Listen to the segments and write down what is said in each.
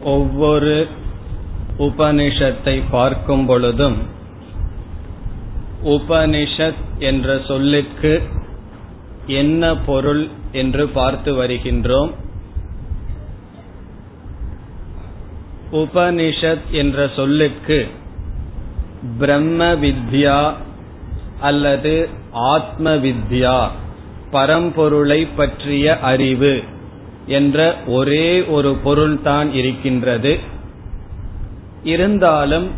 ஒவ்வொரு உபனிஷத்தை பார்க்கும் பொழுதும் உபனிஷத் என்ற சொல்லுக்கு என்ன பொருள் என்று பார்த்து வருகின்றோம். உபனிஷத் என்ற சொல்லுக்கு பிரம்ம வித்யா அல்லது ஆத்ம வித்யா பரம்பொருளை பற்றிய அறிவு என்ற ஒரே ஒரு பொருள்தான் இருக்கின்றது. இருந்தாலும்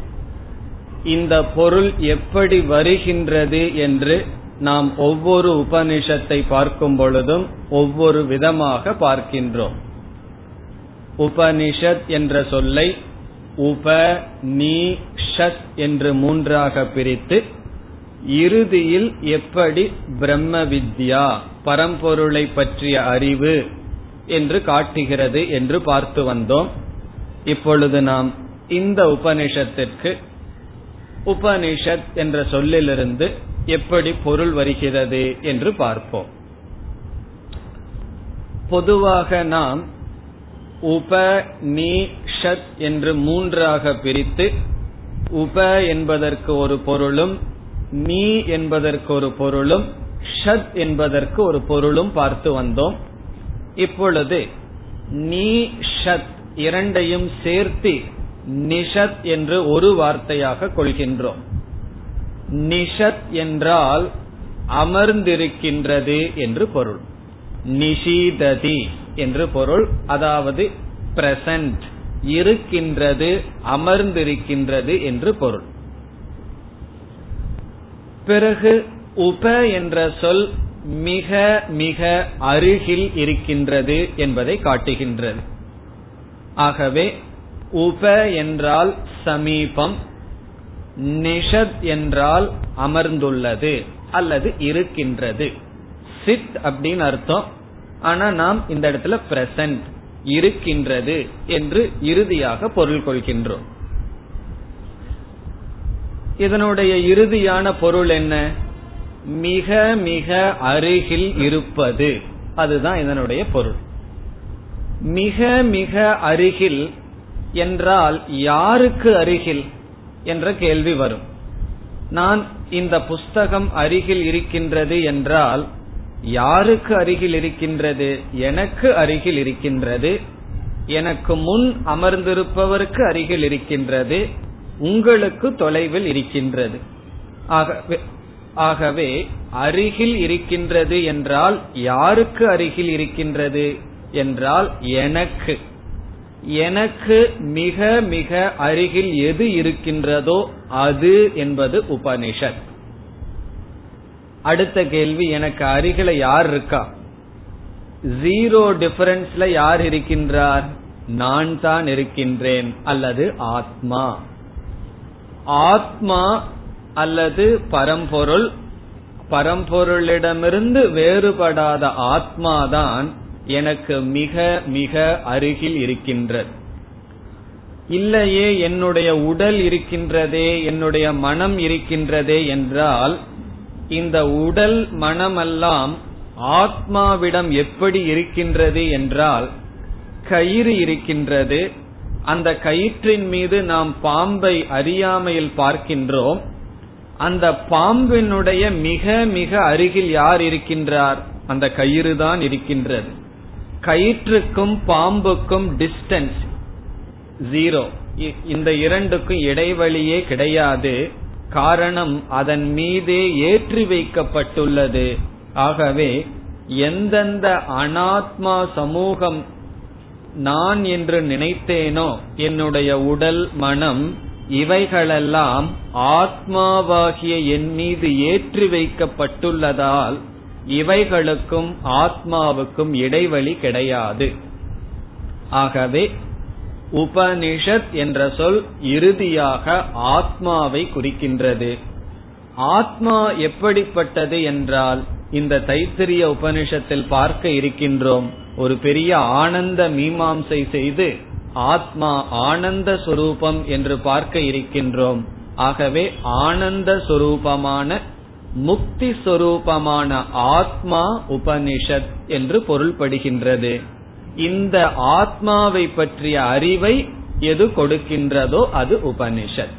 இந்த பொருள் எப்படி வருகின்றது என்று நாம் ஒவ்வொரு உபனிஷத்தை பார்க்கும் பொழுதும் ஒவ்வொரு விதமாக பார்க்கின்றோம். உபனிஷத் என்ற சொல்லை உப நீ ஷத் என்று மூன்றாக பிரித்து இறுதியில் எப்படி பிரம்ம வித்யா பரம்பொருளை பற்றிய அறிவு என்று காட்டுகிறது என்று பார்த்து வந்தோம். இப்பொழுது நாம் இந்த உபனிஷத்திற்கு உபனிஷத் என்ற சொல்லிலிருந்து எப்படி பொருள் வருகிறது என்று பார்ப்போம். பொதுவாக நாம் உப நீ ஷத் என்று மூன்றாக பிரித்து உப என்பதற்கு ஒரு பொருளும் நீ என்பதற்கு ஒரு பொருளும் ஷத் என்பதற்கு ஒரு பொருளும் பார்த்து வந்தோம். இப்பொழுது நீ ஷத் இரண்டையும் சேர்த்து நிஷத் என்று ஒரு வார்த்தையாக கொள்கின்றோம். நிஷத் என்றால் அமர்ந்திருக்கின்றது என்று பொருள். நிஷீததி என்று பொருள். அதாவது பிரசன்ட் இருக்கின்றது அமர்ந்திருக்கின்றது என்று பொருள். பிறகு உப என்ற சொல் மிக மிக அருகில் இருக்கின்றது என்பதை காட்டுகின்றது. ஆகவே உப என்றால் சமீபம் நிஷத் என்றால் அமர்ந்துள்ளது அல்லது இருக்கின்றது. சித் அப்படின்னு அர்த்தம் ஆனா நாம் இந்த இடத்துல பிரசன்ட் இருக்கின்றது என்று இறுதியாக பொருள் கொள்கின்றோம். இதனுடைய இறுதியான பொருள் என்ன? மிக மிக அருகில் இருப்பது. அதுதான் இதனுடைய பொருள். மிக மிக அருகில் என்றால் யாருக்கு அருகில் என்ற கேள்வி வரும். நான் இந்த புஸ்தகம் அருகில் இருக்கின்றது என்றால் யாருக்கு அருகில் இருக்கின்றது? எனக்கு அருகில் இருக்கின்றது. எனக்கு முன் அமர்ந்திருப்பவருக்கு அருகில் இருக்கின்றது. உங்களுக்கு தொலைவில் இருக்கின்றது. ஆகவே ஆகவே அருகில் இருக்கின்றது என்றால் யாருக்கு அருகில் இருக்கின்றது என்றால் எனக்கு. எனக்கு மிக மிக அருகில் எது இருக்கின்றதோ அது என்பது உபனிஷத். அடுத்த கேள்வி எனக்கு அருகில யார் இருக்கா? ஜீரோ டிஃபரன்ஸ்ல யார் இருக்கின்றார்? நான் தான் இருக்கின்றேன் அல்லது ஆத்மா. ஆத்மா அல்லது பரம்பொருள் பரம்பொருளிடமிருந்து வேறுபடாத ஆத்மாதான் எனக்கு மிக மிக அருகில் இருக்கின்றது. இல்லையே என்னுடைய உடல் இருக்கின்றதே என்னுடைய மனம் இருக்கின்றதே என்றால் இந்த உடல் மனமெல்லாம் ஆத்மாவிடம் எப்படி இருக்கின்றது என்றால் கயிறு இருக்கின்றது. அந்த கயிற்றின் மீது நாம் பாம்பை அறியாமையில் பார்க்கின்றோம். அந்த பாம்பினுடைய மிக மிக அருகில் யார் இருக்கின்றார்? அந்த கயிறு தான் இருக்கின்றது. கயிற்றுக்கும் பாம்புக்கும் டிஸ்டன்ஸ் ஜீரோ இந்த இரண்டுக்கும் இடைவெளியே கிடையாது. காரணம் அதன் மீதே ஏற்றி வைக்கப்பட்டுள்ளது. ஆகவே எந்தெந்த அனாத்மா சமூகம் நான் என்று நினைத்தேனோ என்னுடைய உடல் மனம் இவைகளெல்லாம் ஆத்மாவாகிய என் மீது ஏற்றி வைக்கப்பட்டுள்ளதால் இவைகளுக்கும் ஆத்மாவுக்கும் இடைவெளி கிடையாது. ஆகவே உபனிஷத் என்ற சொல் இறுதியாக ஆத்மாவை குறிக்கின்றது. ஆத்மா எப்படிப்பட்டது என்றால் இந்த தைத்திரிய உபனிஷத்தில் பார்க்க இருக்கின்றோம். ஒரு பெரிய ஆனந்த மீமாம்சை செய்து ஆத்மா ஆனந்த சொரூபம் என்று பார்க்க இருக்கின்றோம். ஆகவே ஆனந்த சொரூபமான முக்தி சொரூபமான ஆத்மா உபனிஷத் என்று பொருள்படுகின்றது. இந்த ஆத்மாவை பற்றிய அறிவை எது கொடுக்கின்றதோ அது உபனிஷத்.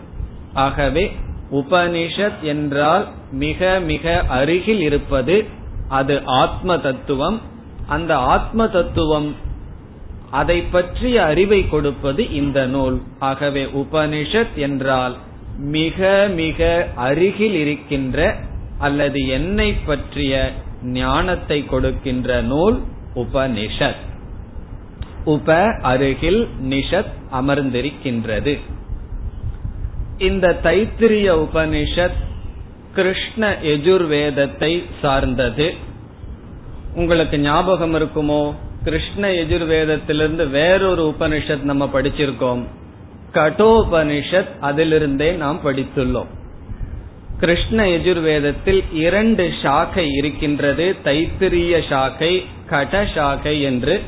ஆகவே உபனிஷத் என்றால் மிக மிக அருகில் இருப்பது அது ஆத்ம தத்துவம். அந்த ஆத்ம தத்துவம் அதை பற்றிய அறிவை கொடுப்பது இந்த நூல். ஆகவே உபனிஷத் என்றால் மிக மிக அருகில் இருக்கின்ற அல்லது என்னை பற்றிய ஞானத்தை கொடுக்கின்ற நூல் உபனிஷத். உப அருகில் நிஷத் அமர்ந்திருக்கின்றது. இந்த தைத்திரிய உபனிஷத் கிருஷ்ண எஜுர்வேதத்தை சார்ந்தது. உங்களுக்கு ஞாபகம் இருக்குமோ? கிருஷ்ண எஜுர்வேதத்திலிருந்து வேறொரு உபனிஷத் நம்ம படிச்சிருக்கோம். கடோபனிஷத் அதிலிருந்தே நாம் படித்துள்ளோம். கிருஷ்ண எஜுர்வேதத்தில் இரண்டு சாக்கை இருக்கின்றது. தைத்திரிய சாக்கை கட சாக்கை என்று.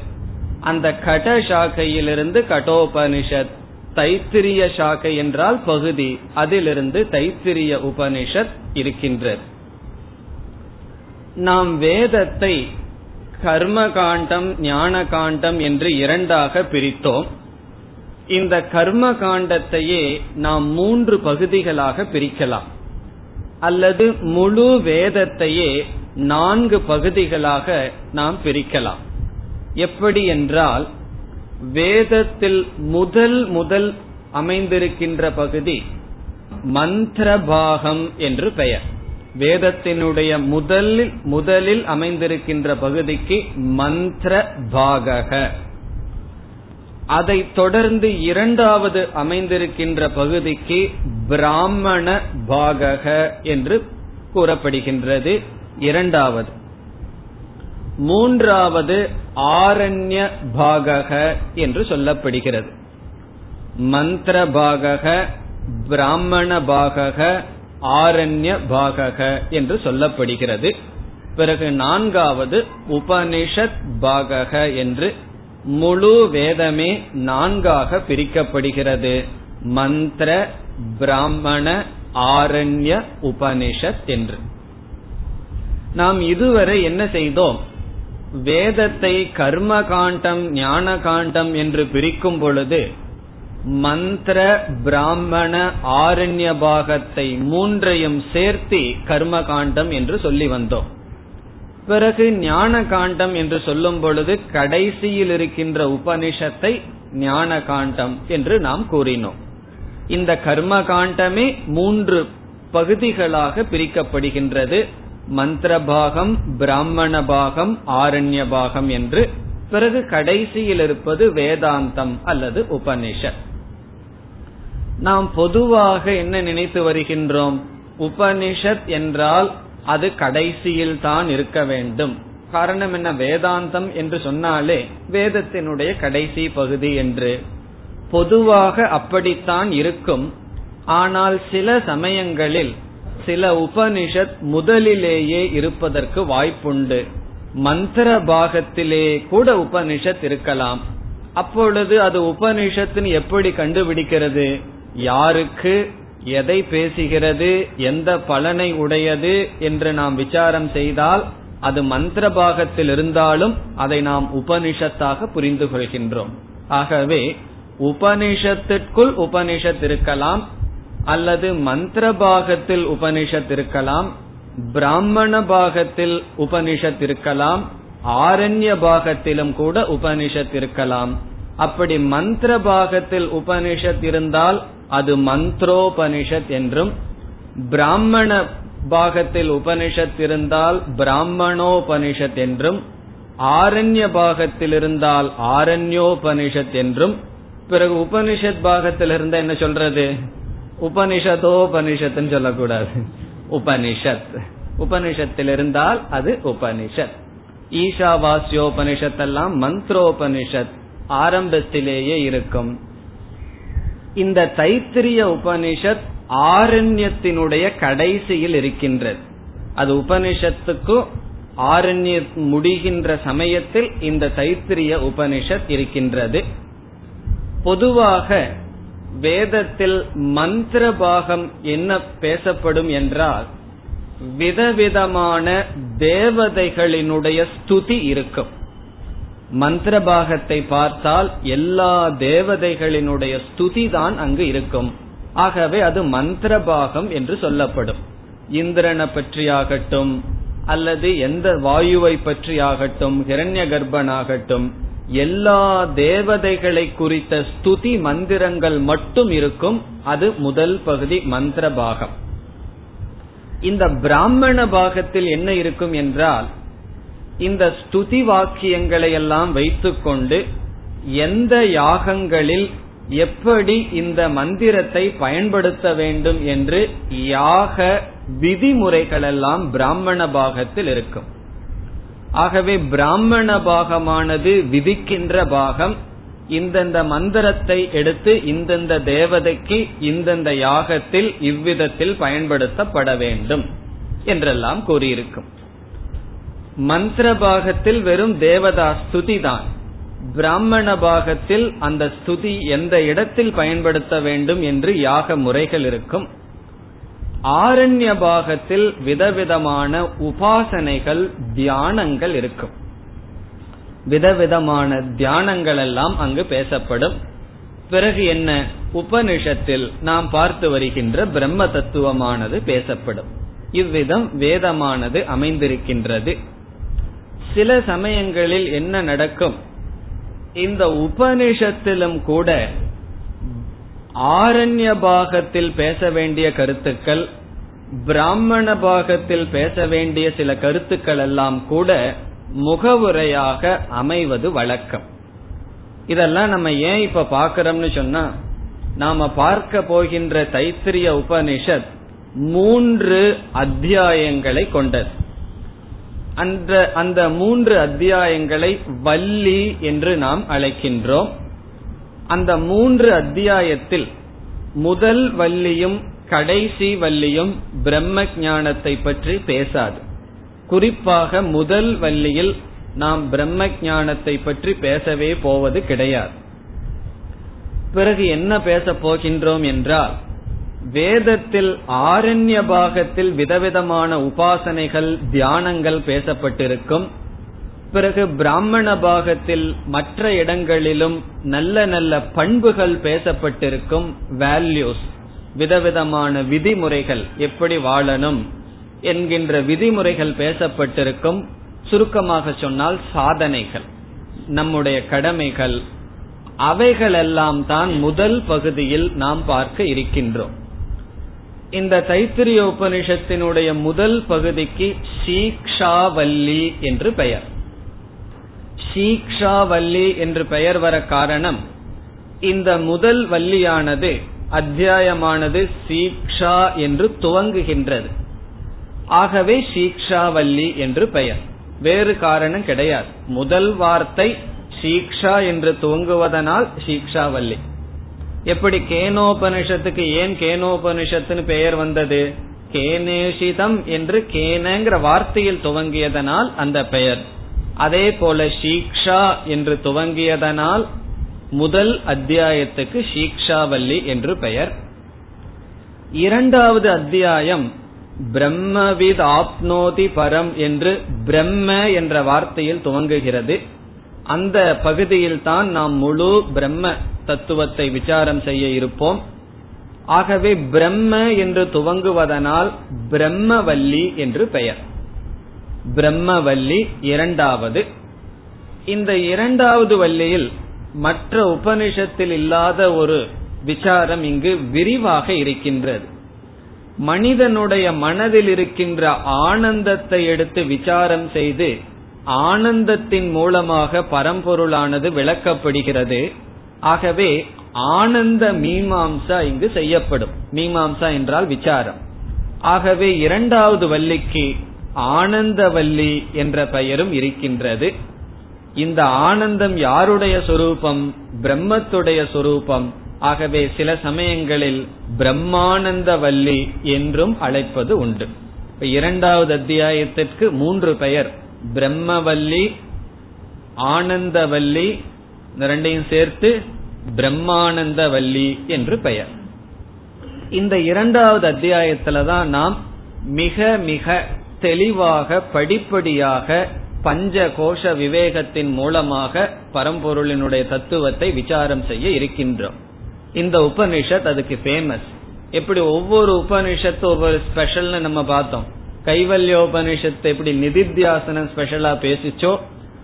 அந்த கட சாக்கையிலிருந்து கடோபனிஷத் தைத்திரிய சாக்கை என்றால் பகுதி. அதிலிருந்து தைத்திரிய உபனிஷத் இருக்கின்றது. நாம் வேதத்தை கர்ம காண்டம் ஞான காண்டம் என்று இரண்டாக பிரித்தோம். இந்த கர்ம காண்டத்தையே நாம் மூன்று பகுதிகளாக பிரிக்கலாம். அல்லது முழு வேதத்தையே நான்கு பகுதிகளாக நாம் பிரிக்கலாம். எப்படி என்றால் வேதத்தில் முதல் முதல் அமைந்திருக்கின்ற பகுதி மந்திரபாகம் என்று பெயர். வேதத்தினுடைய முதலில் முதலில் அமைந்திருக்கின்ற பகுதிக்கு மந்திர பாகக. அதை தொடர்ந்து இரண்டாவது அமைந்திருக்கின்ற பகுதிக்கு பிராமண பாகக என்று கூறப்படுகின்றது. இரண்டாவது. மூன்றாவது ஆரண்ய பாகக என்று சொல்லப்படுகிறது. மந்திர பாகக பிராமண பாகக ஆரண்ய பாகக என்று சொல்லப்படுகிறது. பிறகு நான்காவது உபனிஷத் பாகக என்று முழு வேதமே நான்காக பிரிக்கப்படுகிறது. மந்திர பிராமண ஆரண்ய உபனிஷத் என்று. நாம் இதுவரை என்ன செய்தோம்? வேதத்தை கர்ம காண்டம் ஞான காண்டம் என்று பிரிக்கும் பொழுது மந்திர பிராமண ஆரண்ய பாகத்தை மூன்றையும் சேர்த்தி கர்ம காண்டம் என்று சொல்லி வந்தோம். பிறகு ஞான காண்டம் என்று சொல்லும் பொழுது கடைசியில் இருக்கின்ற உபனிஷத்தை ஞான காண்டம் என்று நாம் கூறினோம். இந்த கர்ம காண்டமே மூன்று பகுதிகளாக பிரிக்கப்படுகின்றது. மந்திர பாகம் பிராமண பாகம் ஆரண்ய பாகம் என்று. பிறகு கடைசியில் இருப்பது வேதாந்தம் அல்லது உபனிஷத். நாம் பொதுவாக என்ன நினைத்து வருகின்றோம்? உபனிஷத் என்றால் அது கடைசியில் தான் இருக்க வேண்டும். காரணம் என்ன? வேதாந்தம் என்று சொன்னாலே வேதத்தினுடைய கடைசி பகுதி என்று. பொதுவாக அப்படித்தான் இருக்கும். ஆனால் சில சமயங்களில் சில உபனிஷத் முதலிலேயே இருப்பதற்கு வாய்ப்புண்டு. மந்திர பாகத்திலே கூட உபனிஷத் இருக்கலாம். அப்பொழுது அது உபனிஷத்துன்னு எப்படி கண்டுபிடிக்கிறது? யாருக்கு எதை பேசுகிறது எந்த பலனை உடையது என்று நாம் விசாரம் செய்தால் அது மந்திர பாகத்தில் இருந்தாலும் அதை நாம் உபனிஷத்தாக புரிந்து கொள்கின்றோம். ஆகவே உபனிஷத்திற்குள் உபனிஷத் இருக்கலாம் அல்லது மந்திர பாகத்தில் உபனிஷத் இருக்கலாம் பிராமண பாகத்தில் உபனிஷத் இருக்கலாம் ஆரண்ய பாகத்திலும் கூட உபனிஷத் இருக்கலாம். அப்படி மந்திர பாகத்தில் உபனிஷத் இருந்தால் அது மந்த்ரோபனிஷத் என்றும் பிராமண பாகத்தில் உபனிஷத் இருந்தால் பிராமணோபனிஷத் என்றும் ஆரண்ய பாகத்தில் இருந்தால் ஆரண்யோபனிஷத் என்றும் பிறகு உபனிஷத் பாகத்தில் இருந்தா என்ன சொல்றது? உபனிஷதோபனிஷத்துன்னு சொல்லக்கூடாது. உபனிஷத். உபனிஷத்தில் இருந்தால் அது உபனிஷத். ஈஷாவாஸ்யோபனிஷத் எல்லாம் மந்த்ரோபனிஷத். ஆரம்பத்திலேயே இருக்கும். இந்த தைத்திரிய உபனிஷத் ஆரண்யத்தினுடைய கடைசியில் இருக்கின்றது. அது உபனிஷத்துக்கும் ஆரண்ய முடிகின்ற சமயத்தில் இந்த தைத்திரிய உபனிஷத் இருக்கின்றது. பொதுவாக வேதத்தில் மந்திர பாகம் என்ன பேசப்படும் என்றால் விதவிதமான தேவதைகளினுடைய ஸ்துதி இருக்கும். மந்திர பாகத்தை பார்த்தால் எல்லா தேவதைகளினுடைய ஸ்துதி தான் அங்கு இருக்கும். ஆகவே அது மந்திர பாகம் என்று சொல்லப்படும். இந்திரனை பற்றியாகட்டும் அல்லது எந்த வாயுவை பற்றியாகட்டும் ஹிரண்ய கர்ப்பனாகட்டும் எல்லா தேவதைகளை குறித்த ஸ்துதி மந்திரங்கள் மட்டும் இருக்கும். அது முதல் பகுதி மந்திர பாகம் இந்த பிராமண பாகத்தில் என்ன இருக்கும் என்றால் இந்த ஸ்துதி வாக்கியங்களை எல்லாம் வைத்துக்கொண்டு எந்த யாகங்களில் எப்படி இந்த மந்திரத்தை பயன்படுத்த வேண்டும் என்று யாக விதிமுறைகளெல்லாம் பிராமண பாகத்தில் இருக்கும். ஆகவே பிராமண பாகமானது விதிக்கின்ற பாகம் இந்தந்த மந்திரத்தை எடுத்து இந்தந்த தேவதைக்கு இந்தந்த யாகத்தில் இவ்விதத்தில் பயன்படுத்தப்பட வேண்டும் என்றெல்லாம் கூறியிருக்கும். மந்திர பாகத்தில் வெறும் தேவதா ஸ்துதி தான். பிராமண பாகத்தில் அந்த ஸ்துதி எந்த இடத்தில் பயன்படுத்த வேண்டும் என்று யாக முறைகள் இருக்கும். ஆரண்ய பாகத்தில் விதவிதமான உபாசனைகள் தியானங்கள் இருக்கும். விதவிதமான தியானங்கள் எல்லாம் அங்கு பேசப்படும். பிறகு என்ன? உபனிஷத்தில் நாம் பார்த்து வருகின்ற பிரம்ம தத்துவமானது பேசப்படும். இவ்விதம் வேதமானது அமைந்திருக்கின்றது. சில சமயங்களில் என்ன நடக்கும்? இந்த உபனிஷத்திலும் கூட ஆரண்ய பாகத்தில் பேச வேண்டிய கருத்துக்கள் பிராமண பாகத்தில் பேச வேண்டிய சில கருத்துக்கள் எல்லாம் கூட முகவுரையாக அமைவது வழக்கம். இதெல்லாம் நம்ம ஏன் இப்ப பாக்கிறோம்னு சொன்னா நாம பார்க்க போகின்ற தைத்திரிய உபனிஷத் மூன்று அத்தியாயங்களை கொண்டது. அந்த அந்த மூன்று அத்தியாயங்களை வள்ளி என்று நாம் அழைக்கின்றோம். அந்த மூன்று அத்தியாயத்தில் முதல் வள்ளியும் கடைசி வள்ளியும் பிரம்ம ஞானத்தை பற்றி பேசாது. குறிப்பாக முதல் வள்ளியில் நாம் பிரம்ம ஞானத்தை பற்றி பேசவே போவது கிடையாது. பிறகு என்ன பேச போகின்றோம் என்றால் வேதத்தில் ஆரண்ய பாகத்தில் விதவிதமான உபாசனைகள் தியானங்கள் பேசப்பட்டிருக்கும். பிறகு பிராமண பாகத்தில் மற்ற இடங்களிலும் நல்ல நல்ல பண்புகள் பேசப்பட்டிருக்கும் வேல்யூஸ் விதவிதமான விதிமுறைகள் எப்படி வாழணும் என்கின்ற விதிமுறைகள் பேசப்பட்டிருக்கும். சுருக்கமாக சொன்னால் சாதனைகள் நம்முடைய கடமைகள் அவைகளெல்லாம் தான் முதல் பகுதியில் நாம் பார்க்க இருக்கின்றோம். இந்த தைத்திரிய உபனிஷத்தினுடைய முதல் பகுதிக்கு சீக்ஷாவல்லி என்று பெயர். சீக்ஷாவல்லி என்று பெயர் வர காரணம் இந்த முதல் வள்ளியானது அத்தியாயமானது சீக்ஷா என்று துவங்குகின்றது. ஆகவே சீக்ஷாவல்லி என்று பெயர். வேறு காரணம் கிடையாது. முதல் வார்த்தை சீக்ஷா என்று துவங்குவதனால் சீக்ஷாவல்லி எப்படி கேனோபனிஷத்துக்கு ஏன் கேனோபனிஷத்துன்னு பெயர் வந்தது? கேனேஷிதம் என்று கேனங்கிற வார்த்தையில் துவங்கியதனால் அந்த பெயர். அதே போல ஷீக்ஷா என்று துவங்கியதனால் முதல் அத்தியாயத்துக்கு ஷீக்ஷாவல்லி என்று பெயர். இரண்டாவது அத்தியாயம் பிரம்மவித் ஆப்னோதி பரம் என்று பிரம்ம என்ற வார்த்தையில் துவங்குகிறது. அந்த பகுதியில் தான் நாம் முழு பிரம்ம தத்துவத்தை விசாரம் செய்ய இருப்போம். ஆகவே பிரம்ம என்று துவங்குவதனால் பிரம்மவல்லி என்று பெயர். பிரம்மவல்லி இரண்டாவது. இந்த இரண்டாவது வள்ளியில் மற்ற உபனிஷத்தில் இல்லாத ஒரு விசாரம் இங்கு விரிவாக இருக்கின்றது. மனிதனுடைய மனதில் இருக்கின்ற ஆனந்தத்தை எடுத்து விசாரம் செய்து ஆனந்தத்தின் மூலமாக பரம்பொருளானது விளக்கப்படுகிறது. ஆகவே ஆனந்த மீமாம்சா இங்கு செய்யப்படும். மீமாம்சா என்றால் விசாரம். ஆகவே இரண்டாவது வள்ளிக்கு ஆனந்தவல்லி என்ற பெயரும் இருக்கின்றது. இந்த ஆனந்தம் யாருடைய சொரூபம்? பிரம்மத்துடைய சொரூபம். ஆகவே சில சமயங்களில் பிரம்மானந்த வல்லி என்றும் அழைப்பது உண்டு. இரண்டாவது அத்தியாயத்திற்கு மூன்று பெயர். பிரம்மவல்லி ஆனந்தவல்லி ரெண்டையும் சேர்த்து பிரம்மானந்தவல்லி என்று பெயர். இந்த இரண்டாவது அத்தியாயத்துல தான் நாம் மிக மிக தெளிவாக படிப்படியாக பஞ்ச கோஷ விவேகத்தின் மூலமாக பரம்பொருளினுடைய தத்துவத்தை விசாரம் செய்ய இருக்கின்றோம். இந்த உபனிஷத் அதுக்கு ஃபேமஸ் எப்படி ஒவ்வொரு உபனிஷத்து ஒவ்வொரு ஸ்பெஷல்னு நம்ம பார்த்தோம். கைவல்யோபனிஷத்து எப்படி நிதித்தியாசனம் ஸ்பெஷலா பேசிச்சோ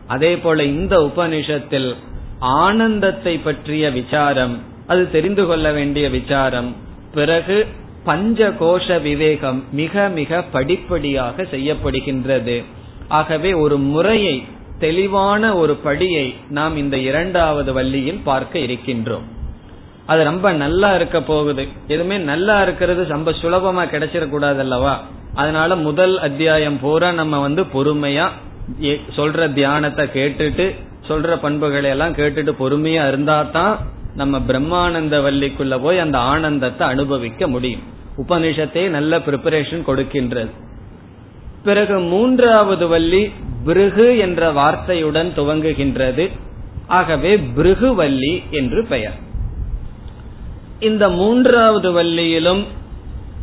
அதே போல இந்த உபனிஷத்தில் ஆனந்தத்தை பற்றிய விசாரம் அது தெரிந்து கொள்ள வேண்டிய விசாரம். பிறகு பஞ்ச கோஷ விவேகம் மிக மிக படிப்படியாக செய்யப்படுகின்றது. ஆகவே ஒரு முறையை தெளிவான ஒரு படியை நாம் இந்த இரண்டாவது வள்ளியில் பார்க்க இருக்கின்றோம். அது ரொம்ப நல்லா இருக்க போகுது. எதுவுமே நல்லா இருக்கிறது ரொம்ப சுலபமா கிடைச்சிடக்கூடாது அல்லவா? அதனால முதல் அத்தியாயம் பூரா நம்ம வந்து பொறுமையா சொல்ற தியானத்தை கேட்டுட்டு சொல்ற பண்புகளை எல்லாம் கேட்டுட்டு பொறுமையா இருந்தா தான் நம்ம பிரம்மானந்த வள்ளிக்குள்ள போய் அந்த ஆனந்தத்தை அனுபவிக்க முடியும். உபனிஷத்தை நல்ல ப்ரிப்பரேஷன் கொடுக்கின்றது. பிறகு மூன்றாவது வள்ளி பிருகு என்ற வார்த்தையுடன் துவங்குகின்றது. ஆகவே பிருகுவல்லி என்று பெயர். இந்த மூன்றாவது வள்ளியிலும்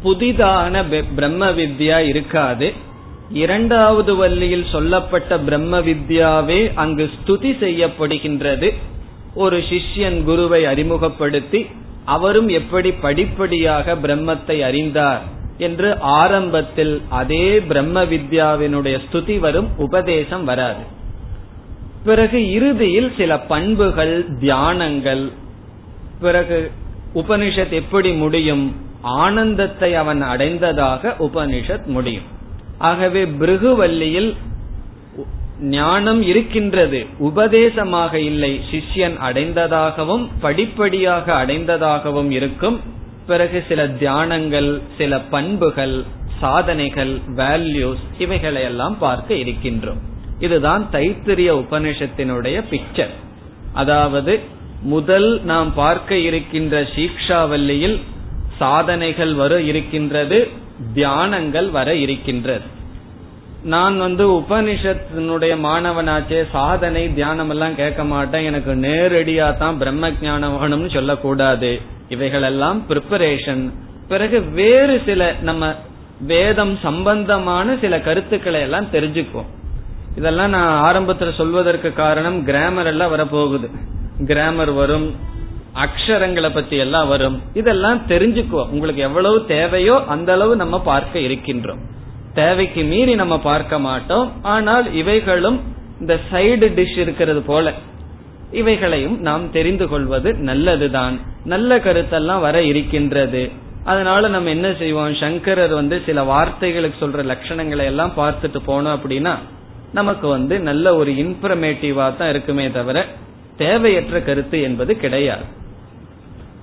புதிதான பிரம்ம வித்யா இருக்காது. இரண்டாவது வள்ளியில் சொல்லப்பட்ட பிரம்ம வித்யாவே அங்கு ஸ்துதி செய்யப்படுகின்றது. ஒரு சிஷ்யன் குருவை அறிமுகப்படுத்தி அவரும் எப்படி படிப்படியாக பிரம்மத்தை அறிந்தார் என்று ஆரம்பத்தில் அதே பிரம்ம வித்யாவினுடைய ஸ்துதி வரும் உபதேசம் வராது. பிறகு இறுதியில் சில பண்புகள் தியானங்கள் பிறகு உபனிஷத் எப்படி முடியும் ஆனந்தத்தை அவன் அடைந்ததாக உபனிஷத் முடியும். ஆகவே பிருகுவல்லியில் ஞானம் இருக்கின்றது. உபதேசமாக இல்லை. சிஷ்யன் அடைந்ததாகவும் படிப்படியாக அடைந்ததாகவும் இருக்கும். பிறகு சில தியானங்கள் சில பண்புகள் சாதனைகள் வேல்யூஸ் இவைகளையெல்லாம் பார்க்க இருக்கின்றோம். இதுதான் தைத்திரிய உபனிஷத்தினுடைய பிக்சர் அதாவது முதல் நாம் பார்க்க இருக்கின்ற சீக்ஷாவல்லியில் சாதனைகள் வர இருக்கின்றது தியானங்கள் வர இருக்கின்றது. நான் வந்து உபனிஷத்தினுடைய மாணவனாச்சே சாதனை தியானம் எல்லாம் கேட்க மாட்டேன். எனக்கு நேரடியா தான் பிரம்ம ஜானம் வேணும்னு சொல்லக்கூடாது. இவைகளெல்லாம் ப்ரிப்பரேஷன் பிறகு வேறு சில நம்ம வேதம் சம்பந்தமான சில கருத்துக்களை எல்லாம் தெரிஞ்சுக்குவோம். இதெல்லாம் நான் ஆரம்பத்துல சொல்வதற்கு காரணம் கிராமர் எல்லாம் வரப்போகுது. கிராமர் வரும் அக்ஷரங்களை பத்தி எல்லாம் வரும். இதெல்லாம் தெரிஞ்சுக்குவோம் உங்களுக்கு எவ்வளவு தேவையோ அந்த அளவு நம்ம பார்க்க இருக்கின்றோம். தேவைக்கு மீறி நம்ம பார்க்க மாட்டோம். ஆனால் இவைகளும் இந்த சைடு டிஷ் இருக்கிறது போல. இவைகளையும் நாம் தெரிந்து கொள்வது நல்லதுதான். நல்ல கருத்தெல்லாம் வர இருக்கின்றது. அதனால நம்ம என்ன செய்வோம்? சங்கரர் வந்து சில வார்த்தைகளுக்கு சொல்ற லட்சணங்களை எல்லாம் பார்த்துட்டு போனோம் அப்படின்னா நமக்கு வந்து நல்ல ஒரு இன்ஃபர்மேட்டிவா தான் இருக்குமே தவிர தேவையற்ற கருத்து என்பது கிடையாது.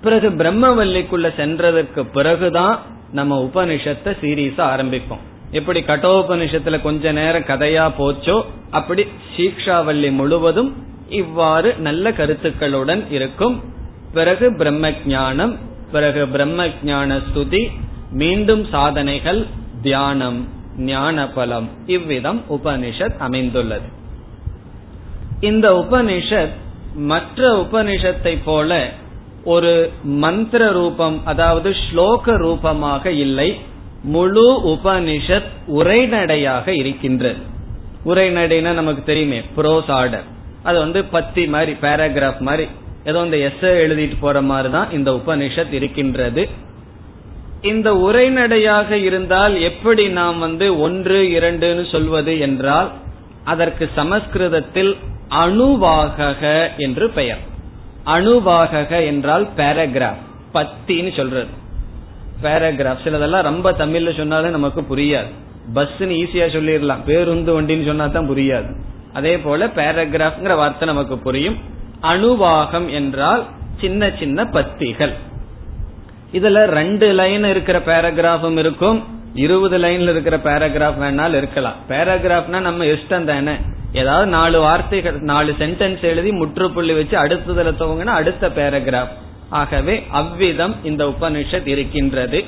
பிறகு பிரம்மவல்லிக்குள்ள சென்றதற்கு பிறகுதான் நம்ம உபனிஷத்தை சீரீஸா ஆரம்பிப்போம். எப்படி கட்டோபனிஷத்துல கொஞ்ச நேரம் கதையா போச்சோ அப்படி சீக்ஷாவல்லி முழுவதும் இவ்வாறு நல்ல கருத்துக்களுடன் இருக்கும். பிறகு பிரம்ம ஜானம் பிறகு பிரம்ம ஜான ஸ்துதி மீண்டும் சாதனைகள் தியானம் ஞான பலம் இவ்விதம் உபனிஷத் அமைந்துள்ளது. இந்த உபனிஷத் மற்ற உபனிஷத்தை போல ஒரு மந்திர ரூபம் அதாவது ஸ்லோக ரூபமாக இல்லை முழு உபனிஷத் உரைநடையாக இருக்கின்றது உரைநடைனா நமக்கு தெரியுமே ப்ரோஸ் ஆர்டர் அது வந்து பத்தி மாதிரி பேராகிராஃப் மாதிரி ஏதோ இந்த எஸ் எழுதிட்டு போற மாதிரி தான் இந்த உபனிஷத் இருக்கின்றது. இந்த உரைநடையாக இருந்தால் எப்படி நாம் வந்து ஒன்று இரண்டுன்னு சொல்வது என்றால் அதற்கு சமஸ்கிருதத்தில் அணுவாகக என்று பெயர். அணுவாகக என்றால் பேராகிராஃப் பத்தின்னு சொல்றது. பேராகிராஃப் சிலதெல்லாம் ரொம்ப தமிழ்ல சொன்னாலும் நமக்கு புரியாது. பஸ்ன்னு ஈஸியா சொல்லிடலாம். பேருந்து வண்டின்னு சொன்னா தான் புரியாது. அதே போல பேராகிராஃப்ங்கிற வார்த்தை நமக்கு புரியும். அணுவாகம் என்றால் சின்ன சின்ன பத்திகள். இதுல ரெண்டு லைன் இருக்கிற பேராகிராஃபும் இருக்கும். இருபது லைன்ல இருக்கிற பேராகிராஃப் வேணாலும் இருக்கலாம். பேராகிராஃப்னா நம்ம இஷ்டம் தானே? ஏதாவது நாலு வார்த்தைகள் நாலு சென்டென்ஸ் எழுதி முற்றுப்புள்ளி வச்சு அடுத்ததுல துவங்கினா அடுத்த பேராகிராஃப் ஆகவே அவ்விதம் இந்த உபனிஷத் இருக்கின்றது.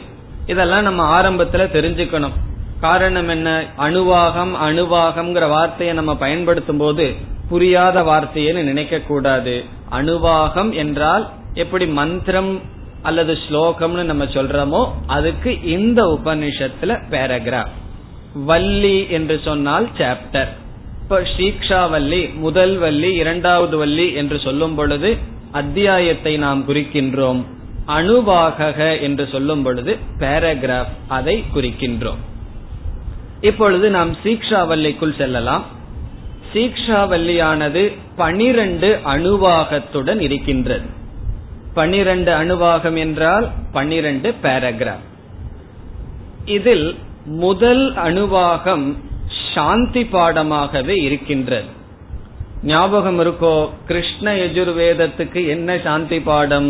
இதெல்லாம் நம்ம ஆரம்பத்துல தெரிஞ்சுக்கணும். காரணம் என்ன? அணுவாகம் அணுவாகம்ங்கிற வார்த்தையை நம்ம பயன்படுத்தும் போது புரியாத வார்த்தைன்னு நினைக்க கூடாது. அணுவாகம் என்றால் எப்படி மந்திரம் அல்லது ஸ்லோகம்னு நம்ம சொல்றோமோ அதுக்கு இந்த உபனிஷத்துல பேராகிராஃப் வள்ளி என்று சொன்னால் சாப்டர் இப்ப சீக்ஷாவல்லி முதல் வள்ளி இரண்டாவது வள்ளி என்று சொல்லும் பொழுது அத்தியாயத்தை நாம் குறிக்கின்றோம். அணுவாகக என்று சொல்லும் பொழுது பேராகிராஃப் அதை குறிக்கின்றோம். இப்பொழுது நாம் சீக்ஷாவல்லிக்குள் செல்லலாம். சீக்ஷாவல்லியானது பனிரெண்டு அணுவாகத்துடன் இருக்கின்றது. பனிரெண்டு அணுவாகம் என்றால் பனிரெண்டு பேராகிராஃப் இதில் முதல் அணுவாகம் சாந்தி பாடமாகவே இருக்கின்றது. ஞாபகம் இருக்கோ? கிருஷ்ண யஜுர்வேதத்துக்கு என்ன சாந்தி பாடம்?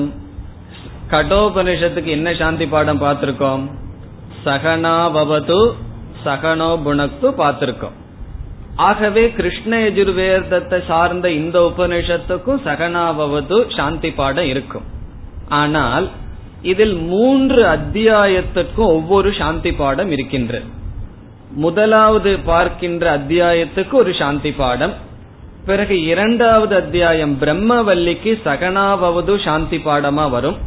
கடோபனிஷத்துக்கு என்ன சாந்தி பாடம் பார்த்திருக்கோம்? சகனாபவது சகனோ புணக்கு பார்த்திருக்கோம். ஆகவே கிருஷ்ண யஜுர்வேதத்தை சார்ந்த இந்த உபனிஷத்துக்கும் சகனாபவது சாந்தி பாடம் இருக்கும். ஆனால் இதில் மூன்று அத்தியாயத்திற்கும் ஒவ்வொரு சாந்தி பாடம் இருக்கின்றது. முதலாவது பார்க்கின்ற அத்தியாயத்துக்கு ஒரு சாந்தி பாடம். பிறகு இரண்டாவது அத்தியாயம் பிரம்மவல்லிக்கு சகனாவது சாந்தி பாடமா வரும்.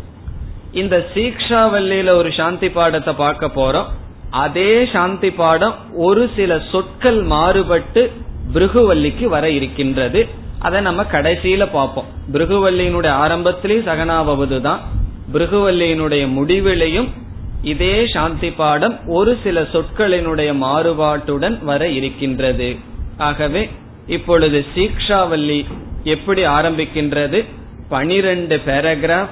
இந்த சீக்ஷாவல்லியில ஒரு சாந்தி பாடத்தை பார்க்க போறோம். அதே சாந்தி பாடம் ஒரு சில சொற்கள் மாறுபட்டு பிருகுவல்லிக்கு வர இருக்கின்றது. அதை நம்ம கடைசியில பார்ப்போம். பிருகுவல்லியினுடைய ஆரம்பத்திலேயும் சகனாவது தான். பிருகுவல்லியினுடைய முடிவிலையும் இதே சாந்தி பாடம் ஒரு சில சொற்களினுடைய மாறுபாட்டுடன் வர இருக்கின்றது. ஆகவே இப்பொழுது சீக்ஷாவல்லி எப்படி ஆரம்பிக்கின்றது? பனிரெண்டு பேராகிராஃப்